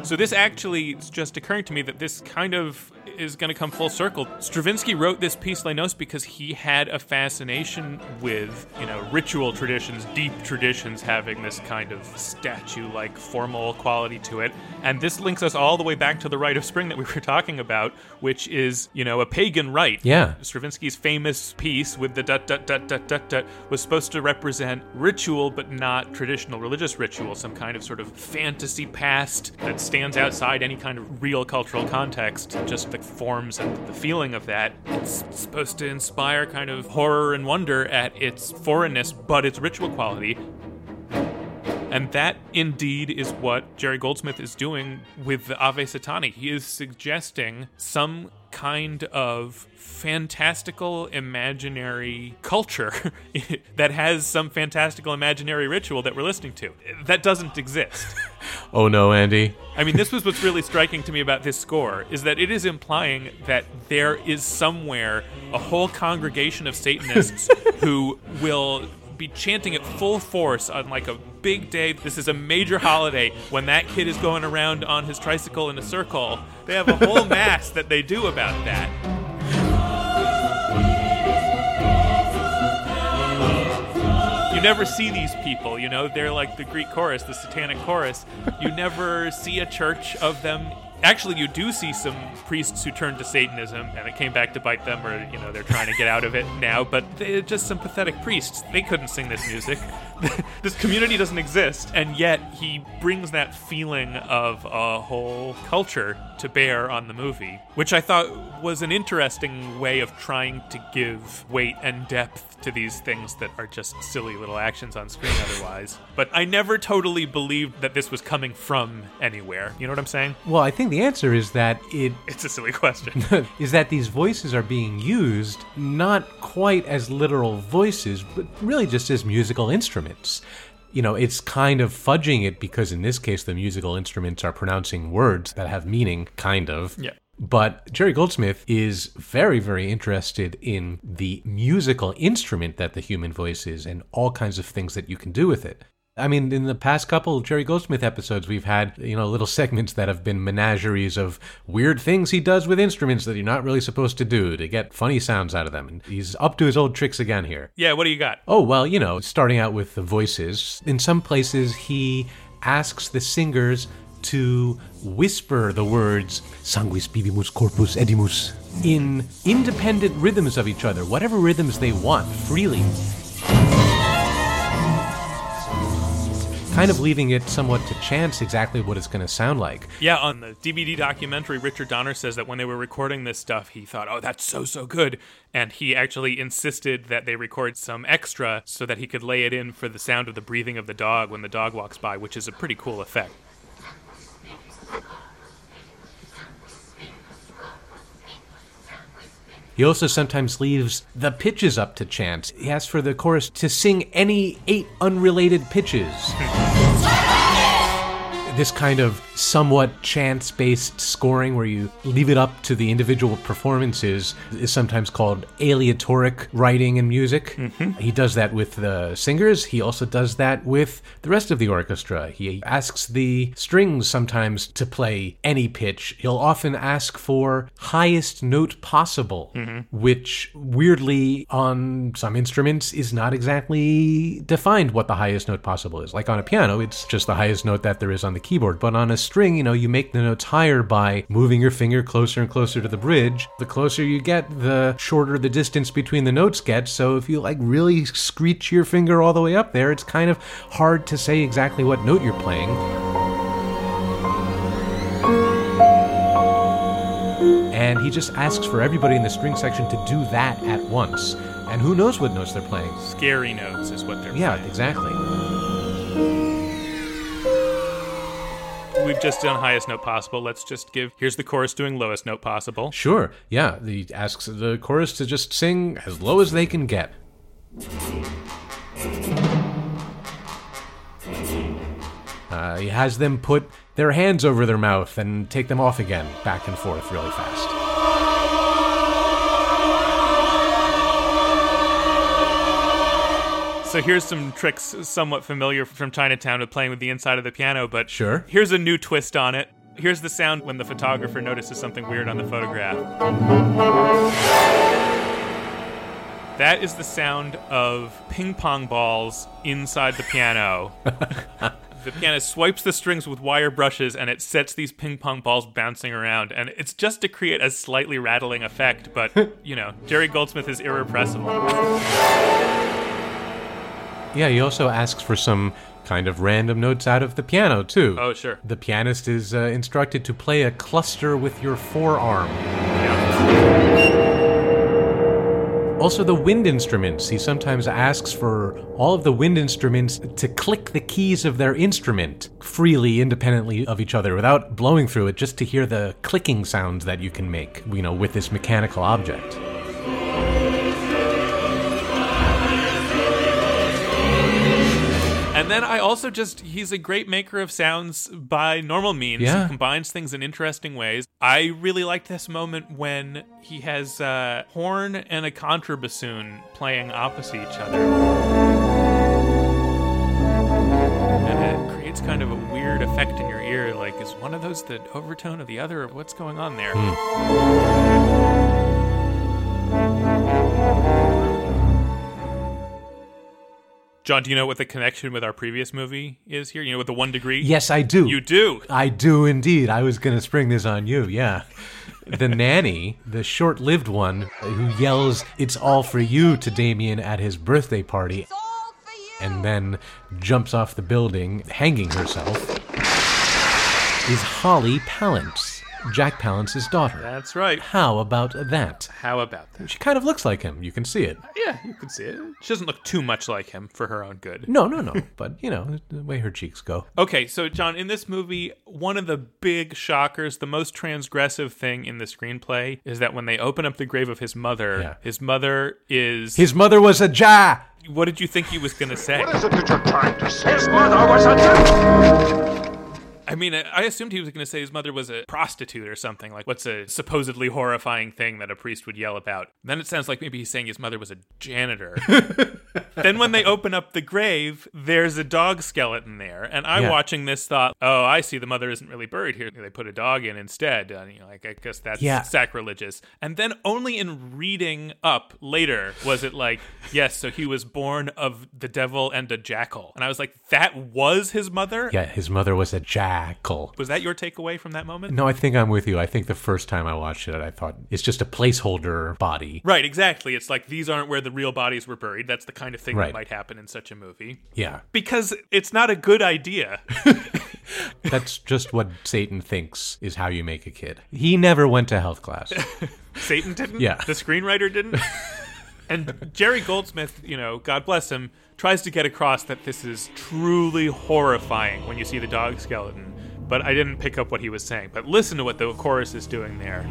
So this actually is just occurring to me that this kind of is going to come full circle. Stravinsky wrote this piece Les Noces because he had a fascination with, you know, ritual traditions, deep traditions having this kind of statue-like formal quality to it. And this links us all the way back to the Rite of Spring that we were talking about, which is, you know, a pagan rite. Yeah. Stravinsky's famous piece with the dut dut dut dut dut dut was supposed to represent ritual but not traditional religious ritual, some kind of sort of fantasy past that stands outside any kind of real cultural context, just the forms and the feeling of that. It's supposed to inspire kind of horror and wonder at its foreignness but its ritual quality. And that indeed is what Jerry Goldsmith is doing with the Ave Satani. He is suggesting some kind of fantastical imaginary culture that has some fantastical imaginary ritual that we're listening to. That doesn't exist. Oh no, Andy. I mean, this was what's really striking to me about this score is that it is implying that there is somewhere a whole congregation of Satanists who will be chanting at full force on like a big day. This is a major holiday when that kid is going around on his tricycle in a circle. They have a whole mass that they do about that. You never see these people, you know, they're like the Greek chorus, the satanic chorus. You never see a church of them. Actually, you do see some priests who turned to Satanism and it came back to bite them, or, you know, they're trying to get out of it now, but they're just some pathetic priests. They couldn't sing this music. this community doesn't exist, and yet he brings that feeling of a whole culture to bear on the movie, which I thought was an interesting way of trying to give weight and depth to these things that are just silly little actions on screen otherwise. But I never totally believed that this was coming from anywhere. You know what I'm saying? Well, I think the answer is that it It's a silly question. is that these voices are being used not quite as literal voices, but really just as musical instruments. You know, it's kind of fudging it because in this case, the musical instruments are pronouncing words that have meaning, kind of. Yeah. But Jerry Goldsmith is very, very interested in the musical instrument that the human voice is and all kinds of things that you can do with it. I mean, in the past couple of Jerry Goldsmith episodes, we've had, you know, little segments that have been menageries of weird things he does with instruments that you're not really supposed to do to get funny sounds out of them. And he's up to his old tricks again here. yeah, what do you got? Oh, well, you know, starting out with the voices, in some places he asks the singers to whisper the words sanguis bibimus corpus edimus in independent rhythms of each other, whatever rhythms they want, freely. Kind of leaving it somewhat to chance exactly what it's going to sound like. Yeah, on the DVD documentary, Richard Donner says that when they were recording this stuff, he thought, oh, that's so, so good. And he actually insisted that they record some extra so that he could lay it in for the sound of the breathing of the dog when the dog walks by, which is a pretty cool effect. He also sometimes leaves the pitches up to chance. He asks for the chorus to sing any eight unrelated pitches. this kind of somewhat chance based scoring where you leave it up to the individual performances is sometimes called aleatoric writing in music. Mm-hmm. He does that with the singers. He also does that with the rest of the orchestra. He asks the strings sometimes to play any pitch. He'll often ask for highest note possible, mm-hmm. which weirdly on some instruments is not exactly defined what the highest note possible is. Like on a piano, it's just the highest note that there is on the keyboard. But on a string, you know, you make the notes higher by moving your finger closer and closer to the bridge. The closer you get, the shorter the distance between the notes gets. So if you like really screech your finger all the way up there, it's kind of hard to say exactly what note you're playing. And he just asks for everybody in the string section to do that at once. And who knows what notes they're playing? Scary notes is what they're Yeah, playing. exactly. We've just done highest note possible. Let's just give. Here's the chorus doing lowest note possible. Sure, yeah. He asks the chorus to just sing as low as they can get. Uh, he has them put their hands over their mouth and take them off again, back and forth really fast. So here's some tricks somewhat familiar from Chinatown with playing with the inside of the piano, but Sure. Here's a new twist on it. Here's the sound when the photographer notices something weird on the photograph. That is the sound of ping pong balls inside the piano. the pianist swipes the strings with wire brushes and it sets these ping pong balls bouncing around. And it's just to create a slightly rattling effect, but, you know, Jerry Goldsmith is irrepressible. Yeah, he also asks for some kind of random notes out of the piano, too. Oh, sure. The pianist is uh, instructed to play a cluster with your forearm. Also, the wind instruments. He sometimes asks for all of the wind instruments to click the keys of their instrument freely, independently of each other, without blowing through it, just to hear the clicking sounds that you can make, you know, with this mechanical object. And then I also just, he's a great maker of sounds by normal means. Yeah. He combines things in interesting ways. I really liked this moment when he has a horn and a contrabassoon playing opposite each other. And it creates kind of a weird effect in your ear. Like, is one of those the overtone of the other? Or what's going on there? Hmm. John, do you know what the connection with our previous movie is here? You know, with the one degree? Yes, I do. You do. I do indeed. I was going to spring this on you, yeah. The nanny, the short lived one who yells, It's all for you to Damien at his birthday party, and then jumps off the building, hanging herself, is Holly Palance, Jack Palance's daughter. That's right. How about that? How about that? She kind of looks like him. You can see it. Yeah, you can see it. She doesn't look too much like him for her own good. No, no, no. but, you know, the way her cheeks go. Okay, so John, in this movie, one of the big shockers, the most transgressive thing in the screenplay is that when they open up the grave of his mother, Yeah. his mother is. His mother was a ja! what did you think he was going to say? What is it that you're trying to say? His mother was a I mean, I assumed he was going to say his mother was a prostitute or something. Like, what's a supposedly horrifying thing that a priest would yell about? Then it sounds like maybe he's saying his mother was a janitor. then when they open up the grave, there's a dog skeleton there. And I, Yeah. watching this, thought, oh, I see, the mother isn't really buried here. They put a dog in instead. And, you know, like, I guess that's Yeah. sacrilegious. And then only in reading up later was it like, yes, so he was born of the devil and a jackal. And I was like, that was his mother? Yeah, his mother was a jackal. Was that your takeaway from that moment? No, I think I'm with you. I think the first time I watched it, I thought it's just a placeholder body. Right, exactly. It's like these aren't where the real bodies were buried. That's the kind of thing Right. that might happen in such a movie. Yeah, Because it's not a good idea. that's just what Satan thinks is how you make a kid. He never went to health class. Satan didn't? Yeah. The screenwriter didn't? and Jerry Goldsmith, you know, God bless him, tries to get across that this is truly horrifying when you see the dog skeleton. But I didn't pick up what he was saying. But listen to what the chorus is doing there.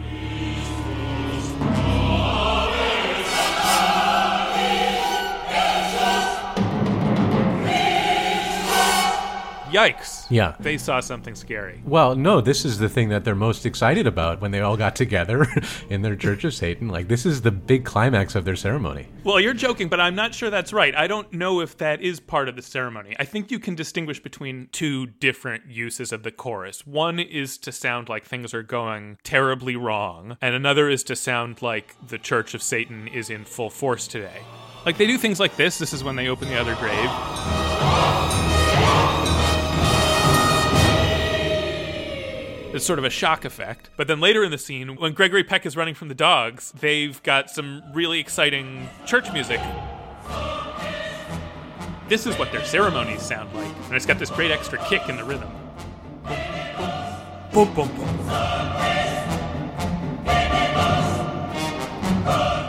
Yikes. Yeah. They saw something scary. Well, no, this is the thing that they're most excited about when they all got together in their Church of Satan. Like, this is the big climax of their ceremony. Well, you're joking, but I'm not sure that's right. I don't know if that is part of the ceremony. I think you can distinguish between two different uses of the chorus. One is to sound like things are going terribly wrong, and another is to sound like the Church of Satan is in full force today. Like they do things like this. This is when they open the other grave. It's sort of a shock effect. But then later in the scene, when Gregory Peck is running from the dogs, they've got some really exciting church music. This is what their ceremonies sound like. And it's got this great extra kick in the rhythm. Boom, boom, boom.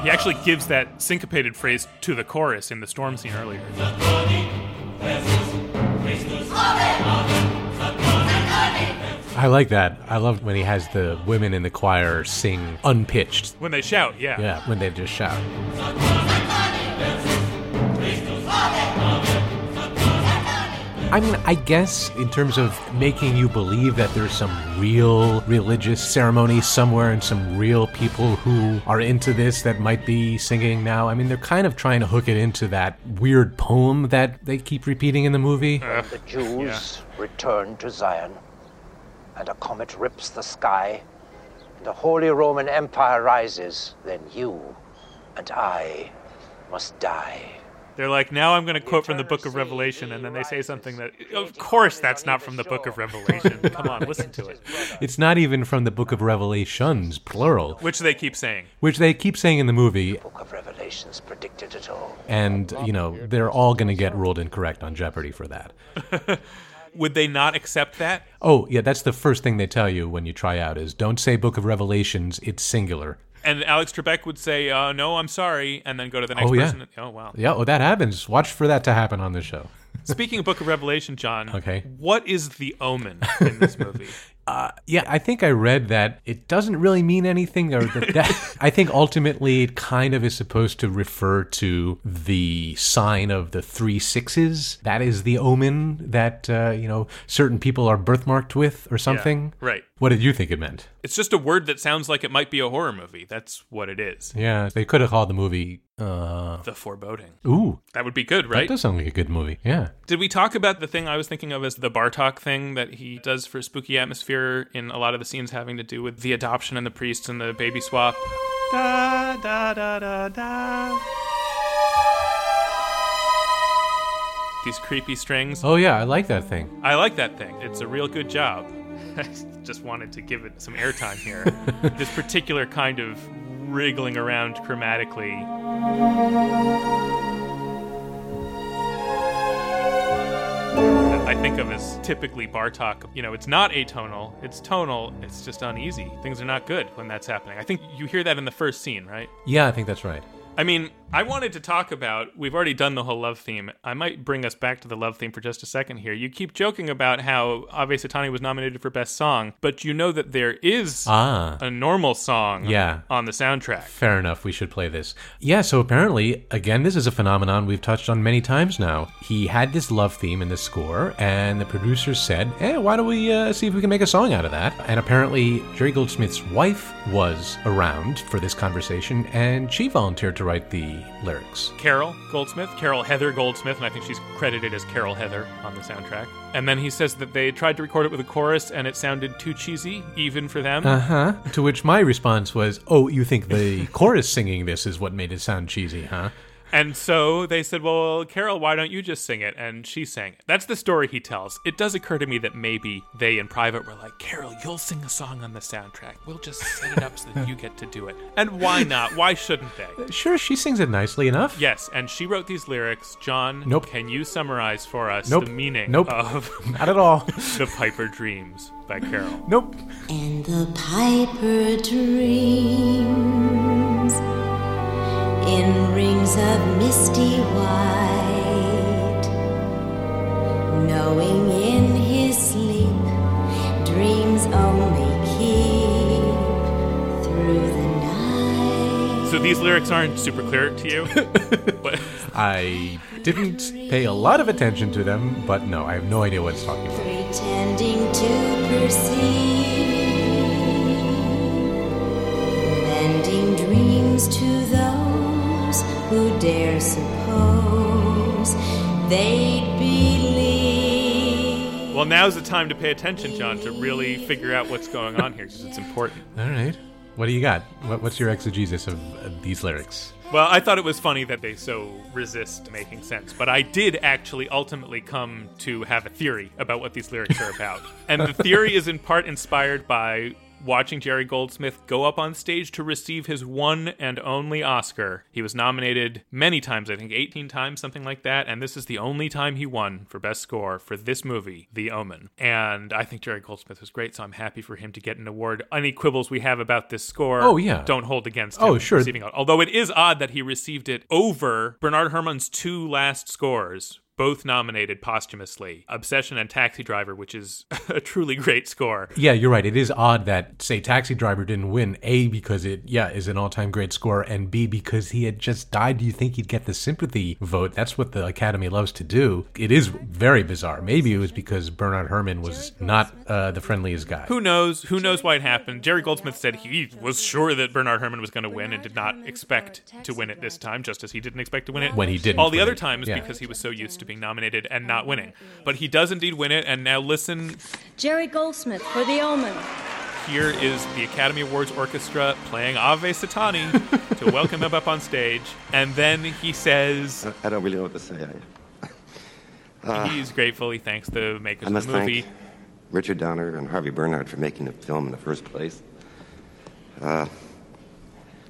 He actually gives that syncopated phrase to the chorus in the storm scene earlier. I like that. I love when he has the women in the choir sing unpitched. When they shout, yeah. Yeah, when they just shout. I mean, I guess in terms of making you believe that there's some real religious ceremony somewhere and some real people who are into this that might be singing now. I mean, they're kind of trying to hook it into that weird poem that they keep repeating in the movie. The Jews returned to Zion, and a comet rips the sky, and the Holy Roman Empire rises, then you and I must die. They're like, now I'm going to quote from the book of Revelation, and then they say something that, of course, that's not from the book of Revelation. Come on, listen to it. It's not even from the book of Revelations, plural, Which they keep saying. which they keep saying in the movie, Book of Revelations predicted it all. and, you know, they're all going to get ruled incorrect on Jeopardy for that. Would they not accept that? Oh, yeah, that's the first thing they tell you when you try out is don't say book of Revelations, it's singular. And Alex Trebek would say, uh, no, I'm sorry, and then go to the next Oh, yeah. person. Oh, wow. Yeah, well, that happens. Watch for that to happen on the show. Speaking of Book of Revelation, John, Okay. what is the omen in this movie? Yeah, I think I read that it doesn't really mean anything, or that, that I think ultimately it kind of is supposed to refer to the sign of the three sixes. That is the omen that uh, you know certain people are birthmarked with, or something. right. What did you think it meant? It's just a word that sounds like it might be a horror movie. That's what it is. Yeah, they could have called the movie. Uh, The Foreboding. ooh, That would be good, right? that does sound like a good movie. Yeah. Did we talk about the thing I was thinking of as the Bartok thing that he does for spooky atmosphere in a lot of the scenes having to do with the adoption and the priest and the baby swap? Da da da da da. These creepy strings. Oh yeah, I like that thing. I like that thing. It's a real good job. I just wanted to give it some airtime here. this particular kind of wriggling around chromatically. I think of as typically Bartok. You know, it's not atonal, it's tonal, it's just uneasy. Things are not good when that's happening. I think you hear that in the first scene, right? Yeah, I think that's right. I mean, I wanted to talk about. We've already done the whole love theme. I might bring us back to the love theme for just a second here. You keep joking about how Ave Satani was nominated for best song, but you know that there is Ah. a normal song Yeah. on the soundtrack. Fair enough. We should play this. Yeah, so apparently, again, this is a phenomenon we've touched on many times now. He had this love theme in the score, and the producers said, hey, why don't we uh, see if we can make a song out of that? And apparently, Jerry Goldsmith's wife was around for this conversation, and she volunteered to write the lyrics. Carol Goldsmith, Carol Heather Goldsmith, and I think she's credited as Carol Heather on the soundtrack. And then he says that they tried to record it with a chorus and it sounded too cheesy, even for them. Uh huh. To which my response was, oh, you think the chorus singing this is what made it sound cheesy, huh? And so they said, Well, Carol, why don't you just sing it? And she sang it. That's the story he tells. It does occur to me that maybe they in private were like, Carol, you'll sing a song on the soundtrack. We'll just set it up so that you get to do it. And why not? Why shouldn't they? Sure, she sings it nicely enough. Yes, and she wrote these lyrics. John, Nope. can you summarize for us Nope. the meaning Nope. of Not at all. The Piper Dreams by Carol? nope. And the piper dreams in rings of misty white, knowing in his sleep dreams only keep through the night. So these lyrics aren't super clear to you? but I didn't pay a lot of attention to them, but no, I have no idea what it's talking about. pretending to perceive, lending dreams to those who dare suppose they'd believe. well, now's the time to pay attention, John, to really figure out what's going on here because it's important. All right. What do you got? What, what's your exegesis of uh, these lyrics? Well, I thought it was funny that they so resist making sense, but I did actually ultimately come to have a theory about what these lyrics are about. and the theory is in part inspired by watching Jerry Goldsmith go up on stage to receive his one and only Oscar. He was nominated many times, I think 18 times, something like that, and this is the only time he won for Best Score for this movie, The Omen. And I think Jerry Goldsmith was great, so I'm happy for him to get an award. Any quibbles we have about this score Oh, yeah. don't hold against oh, him Oh, sure. receiving it. Although it is odd that he received it over Bernard Herrmann's two last scores, both nominated posthumously Obsession and Taxi Driver, which is a truly great score. Yeah, you're right. It is odd that, say, Taxi Driver didn't win, A, because it, yeah, is an all time great score, and B, because he had just died. Do you think he'd get the sympathy vote? That's what the Academy loves to do. It is very bizarre. Maybe it was because Bernard Herrmann was not uh, the friendliest guy. Who knows? Who knows why it happened? Jerry Goldsmith said he was sure that Bernard Herrmann was going to win and did not expect to win it this time, just as he didn't expect to win it When he didn't all the other times Yeah. because he was so used to being nominated and not winning. But he does indeed win it, and now listen Jerry Goldsmith for The Omen. here is the Academy Awards Orchestra playing Ave Satani to welcome him up on stage. And then he says I don't really know what to say. I, he's grateful. He thanks the makers of the movie. thank Richard Donner and Harvey Bernhard for making the film in the first place. Uh,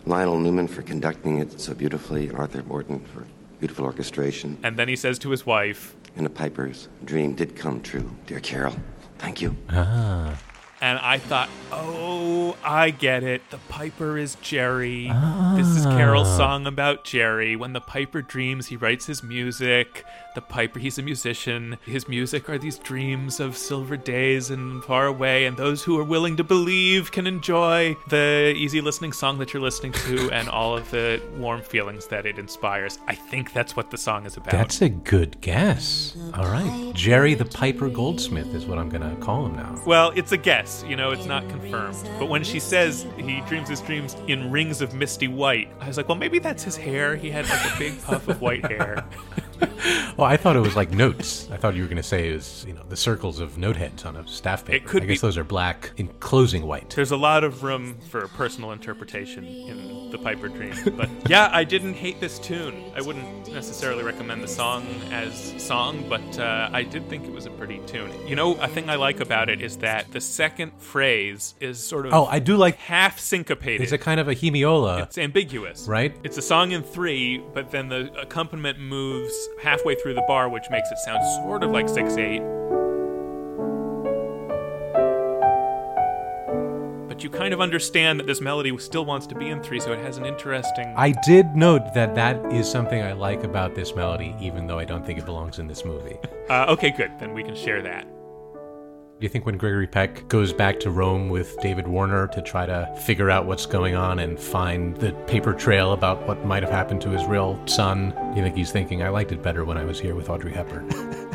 Lionel Newman for conducting it so beautifully, and Arthur Morton for beautiful orchestration. And then he says to his wife, And the Piper's dream did come true, dear Carol. Thank you. Ah. And I thought, oh, I get it. The Piper is Jerry. This is Carol's ah. song about Jerry. When the Piper dreams, he writes his music. The Piper, he's a musician. His music are these dreams of silver days and far away, and those who are willing to believe can enjoy the easy listening song that you're listening to and all of the warm feelings that it inspires. I think that's what the song is about. That's a good guess. All right. Jerry the Piper Goldsmith is what I'm going to call him now. Well, it's a guess, you know, it's not confirmed. But when she says he dreams his dreams in rings of misty white, I was like, well, maybe that's his hair. He had like a big puff of white hair. Well, I thought it was like notes. I thought you were going to say it was, you know, the circles of note heads on a staff paper. It could I guess be- those are black enclosing white. There's a lot of room for personal interpretation in the Piper Dream. But yeah, I didn't hate this tune. I wouldn't necessarily recommend the song as song, but uh, I did think it was a pretty tune. You know, a thing I like about it is that the second phrase is sort of Oh, I do like half syncopated. it's a kind of a hemiola. It's ambiguous. Right? It's a song in three, but then the accompaniment moves halfway through the bar, which makes it sound sort of like 6 8. But you kind of understand that this melody still wants to be in three, so it has an interesting. I did note that that is something I like about this melody, even though I don't think it belongs in this movie. Uh, okay, good. Then we can share that. Do you think when Gregory Peck goes back to Rome with David Warner to try to figure out what's going on and find the paper trail about what might have happened to his real son, you think he's thinking, I liked it better when I was here with Audrey Hepburn?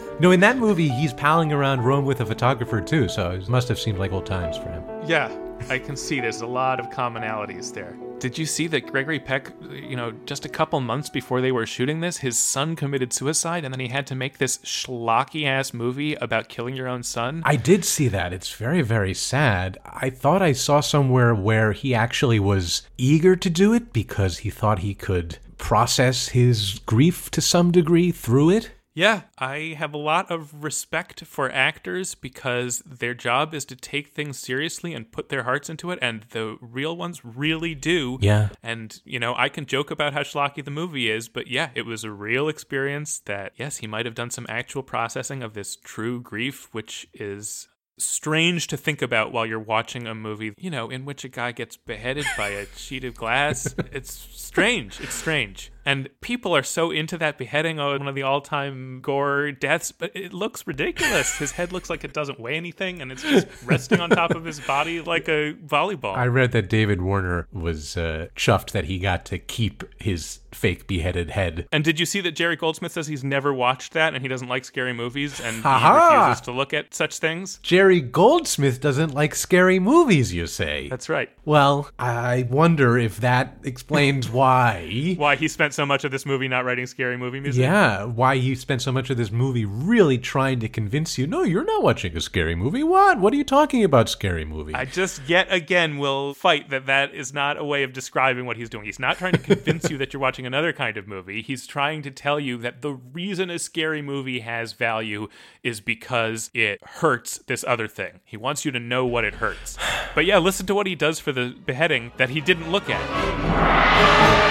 no, in that movie, he's palling around Rome with a photographer too, so it must have seemed like old times for him. Yeah, I can see there's a lot of commonalities there. Did you see that Gregory Peck, you know, just a couple months before they were shooting this, his son committed suicide and then he had to make this schlocky ass movie about killing your own son? I did see that. It's very, very sad. I thought I saw somewhere where he actually was eager to do it because he thought he could process his grief to some degree through it. Yeah, I have a lot of respect for actors because their job is to take things seriously and put their hearts into it, and the real ones really do. Yeah. And, you know, I can joke about how schlocky the movie is, but yeah, it was a real experience that, yes, he might have done some actual processing of this true grief, which is strange to think about while you're watching a movie, you know, in which a guy gets beheaded by a sheet of glass. It's strange. It's strange. And people are so into that beheading, oh, one of the all time gore deaths, but it looks ridiculous. His head looks like it doesn't weigh anything, and it's just resting on top of his body like a volleyball. I read that David Warner was uh, chuffed that he got to keep his fake beheaded head. And did you see that Jerry Goldsmith says he's never watched that and he doesn't like scary movies and he refuses to look at such things? Jerry Goldsmith doesn't like scary movies, you say? That's right. well, I wonder if that explains why. Why he spent so much of this movie not writing scary movie music? Yeah, why he spent so much of this movie really trying to convince you, no, you're not watching a scary movie. What? What are you talking about, scary movie? I just yet again will fight that that is not a way of describing what he's doing. He's not trying to convince you that you're watching another kind of movie. He's trying to tell you that the reason a scary movie has value is because it hurts this other thing. He wants you to know what it hurts. But yeah, listen to what he does for the beheading that he didn't look at.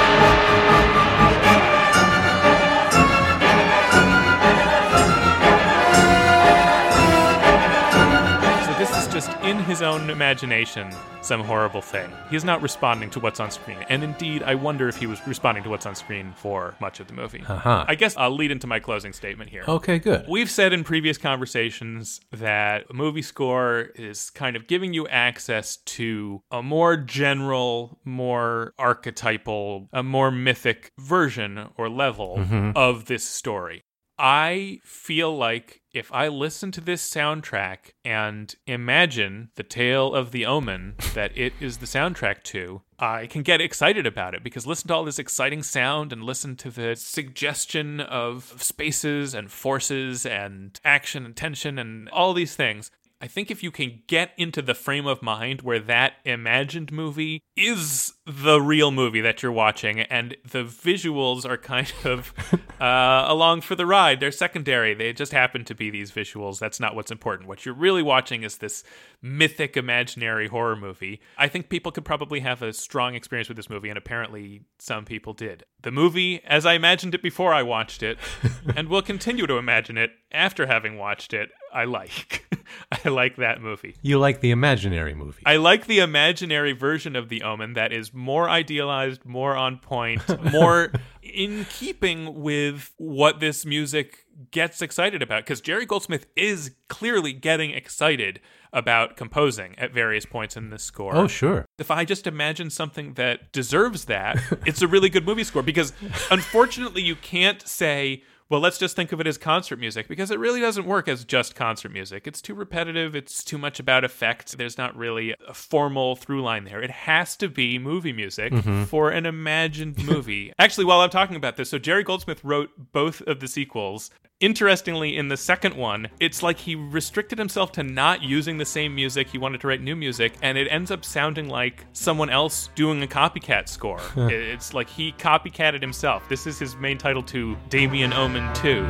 His own imagination some horrible thing. He is not responding to what's on screen. And indeed, I wonder if he was responding to what's on screen for much of the movie. Uh-huh. I guess I'll lead into my closing statement here. okay, good. We've said in previous conversations that a movie score is kind of giving you access to a more general, more archetypal, a more mythic version or level of this story. I feel like if I listen to this soundtrack and imagine the tale of the omen that it is the soundtrack to, I can get excited about it because listen to all this exciting sound and listen to the suggestion of spaces and forces and action and tension and all these things. I think if you can get into the frame of mind where that imagined movie is the real movie that you're watching and the visuals are kind of uh, along for the ride, they're secondary. They just happen to be these visuals. That's not what's important. What you're really watching is this mythic imaginary horror movie. I think people could probably have a strong experience with this movie, and apparently some people did. The movie, as I imagined it before I watched it, and will continue to imagine it after having watched it, I like. I like that movie. You like the imaginary movie. I like the imaginary version of The Omen that is more idealized, more on point, more in keeping with what this music gets excited about. Because Jerry Goldsmith is clearly getting excited about composing at various points in this score. Oh, sure. If I just imagine something that deserves that, it's a really good movie score. Because unfortunately, you can't say, well, let's just think of it as concert music because it really doesn't work as just concert music. It's too repetitive. It's too much about effect. There's not really a formal through line there. It has to be movie music Mhm. for an imagined movie. Actually, while I'm talking about this, so Jerry Goldsmith wrote both of the sequels. Interestingly, in the second one, it's like he restricted himself to not using the same music. He wanted to write new music, and it ends up sounding like someone else doing a copycat score. It's like he copycatted himself. This is his main title to Damien Omen 2.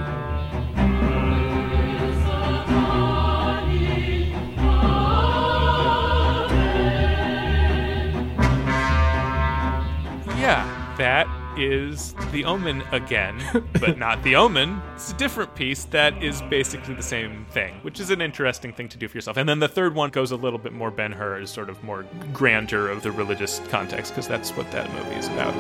Yeah, that is The Omen again, but not The Omen. It's a different piece that is basically the same thing, which is an interesting thing to do for yourself. And then the third one goes a little bit more Ben Hur, is sort of more grandeur of the religious context, because that's what that movie is about.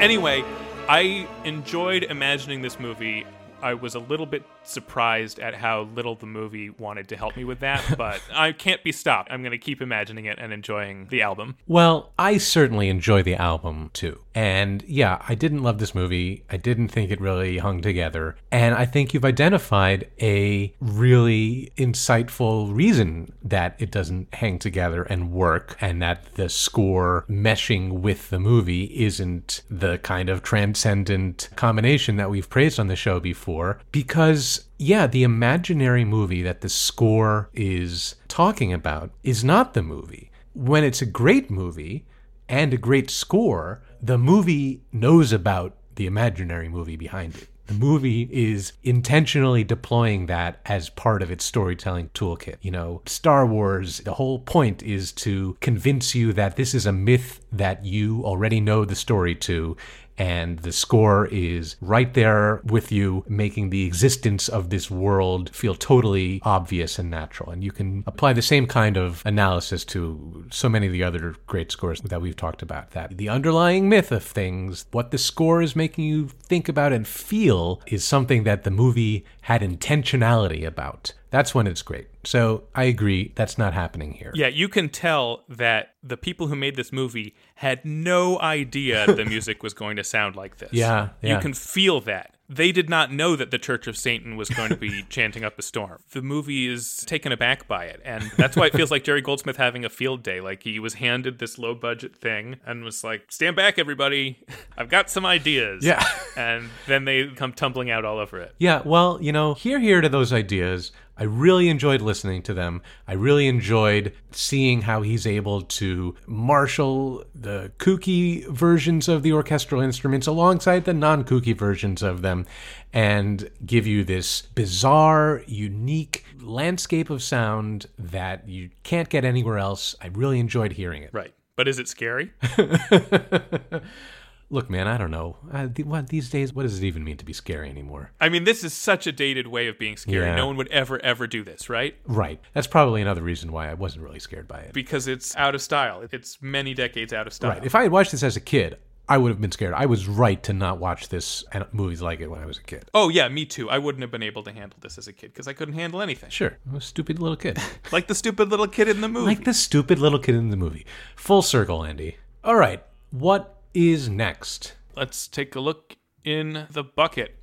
Anyway, I enjoyed imagining this movie. I was a little bit surprised at how little the movie wanted to help me with that, but I can't be stopped. I'm going to keep imagining it and enjoying the album. Well, I certainly enjoy the album too. And yeah, I didn't love this movie. I didn't think it really hung together. And I think you've identified a really insightful reason that it doesn't hang together and work, and that the score meshing with the movie isn't the kind of transcendent combination that we've praised on the show before. Because yeah, the imaginary movie that the score is talking about is not the movie. When it's a great movie and a great score, the movie knows about the imaginary movie behind it. The movie is intentionally deploying that as part of its storytelling toolkit. You know, Star Wars, the whole point is to convince you that this is a myth that you already know the story to and the score is right there with you, making the existence of this world feel totally obvious and natural. And you can apply the same kind of analysis to so many of the other great scores that we've talked about. That the underlying myth of things, what the score is making you think about and feel, is something that the movie had intentionality about. That's when it's great. So I agree, that's not happening here. Yeah, you can tell that the people who made this movie had no idea the music was going to sound like this. Yeah, yeah. You can feel that. They did not know that the Church of Satan was going to be chanting up a storm. The movie is taken aback by it. And that's why it feels like Jerry Goldsmith having a field day. Like he was handed this low budget thing and was like, stand back, everybody. I've got some ideas. Yeah. and then they come tumbling out all over it. Yeah, well, you know, here, here to those ideas. I really enjoyed listening to them. I really enjoyed seeing how he's able to marshal the kooky versions of the orchestral instruments alongside the non kooky versions of them and give you this bizarre, unique landscape of sound that you can't get anywhere else. I really enjoyed hearing it. Right. But is it scary? Look, man, I don't know. Th- what these days? What does it even mean to be scary anymore? I mean, this is such a dated way of being scary. Yeah. No one would ever, ever do this, right? Right. That's probably another reason why I wasn't really scared by it. Because it's out of style. It's many decades out of style. Right. If I had watched this as a kid, I would have been scared. I was right to not watch this and movies like it when I was a kid. Oh yeah, me too. I wouldn't have been able to handle this as a kid because I couldn't handle anything. Sure, I'm a stupid little kid. Like the stupid little kid in the movie. like the stupid little kid in the movie. Full circle, Andy. All right, what is next? Let's take a look in the bucket.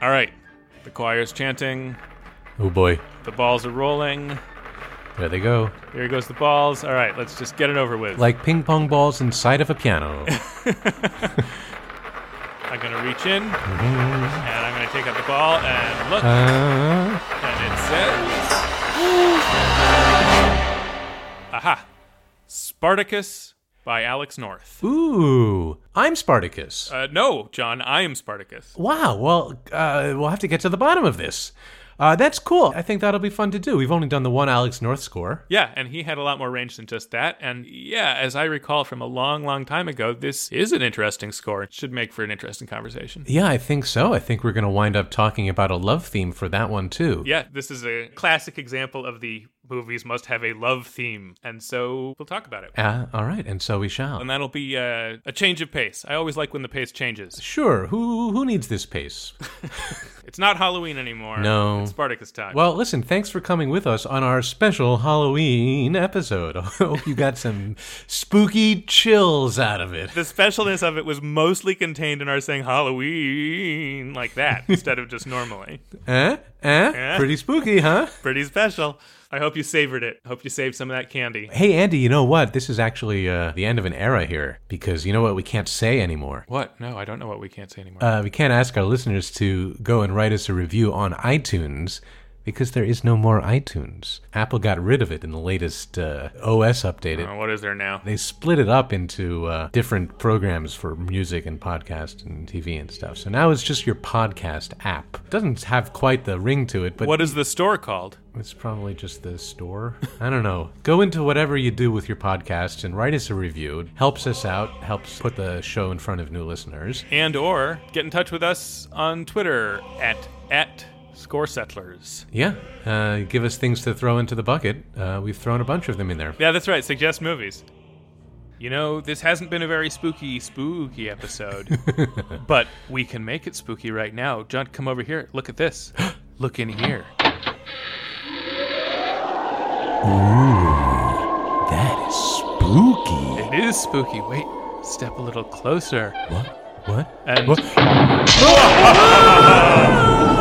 All right, the choir's chanting. Oh boy, The balls are rolling. there they go. Here goes the balls. All right, let's just get it over with. Like ping pong balls inside of a piano. I'm gonna reach in and I'm gonna take out the ball and look, Uh, and it says, "Aha, Spartacus by Alex North." ooh, I'm Spartacus. Uh, no, John, I am Spartacus. Wow. Well, uh, we'll have to get to the bottom of this. Uh, that's cool. I think that'll be fun to do. We've only done the one Alex North score. Yeah, and he had a lot more range than just that. And yeah, as I recall from a long, long time ago, this is an interesting score. It should make for an interesting conversation. Yeah, I think so. I think we're going to wind up talking about a love theme for that one too. Yeah, this is a classic example of the movies must have a love theme. And so we'll talk about it. Uh, all right, and so we shall. And that'll be uh, a change of pace. I always like when the pace changes. Sure. Who who needs this pace? It's not Halloween anymore. No. It's Spartacus time. Well, listen, thanks for coming with us on our special Halloween episode. I hope you got some spooky chills out of it. the specialness of it was mostly contained in our saying Halloween like that instead of just normally. Eh? Eh? Eh? Pretty spooky, huh? Pretty special. I hope you savored it. Hope you saved some of that candy. Hey, Andy, you know what? This is actually uh, the end of an era here because you know what we can't say anymore? What? No, I don't know what we can't say anymore. Uh, we can't ask our listeners to go and write us a review on iTunes because there is no more iTunes. Apple got rid of it in the latest uh, OS update. Uh, what is there now? they split it up into uh, different programs for music and podcast and TV and stuff. So now it's just your podcast app. It doesn't have quite the ring to it, but What is the store called? it's probably just the store. I don't know. Go into whatever you do with your podcast and write us a review. It helps us out, helps put the show in front of new listeners. And or get in touch with us on Twitter at at Score Settlers. Yeah, uh, give us things to throw into the bucket. Uh, we've thrown a bunch of them in there. Yeah, that's right. Suggest movies. You know, this hasn't been a very spooky, spooky episode, but we can make it spooky right now. John, come over here. Look at this. Look in here. Ooh, that is spooky. It is spooky. Wait, step a little closer. What? What? And What?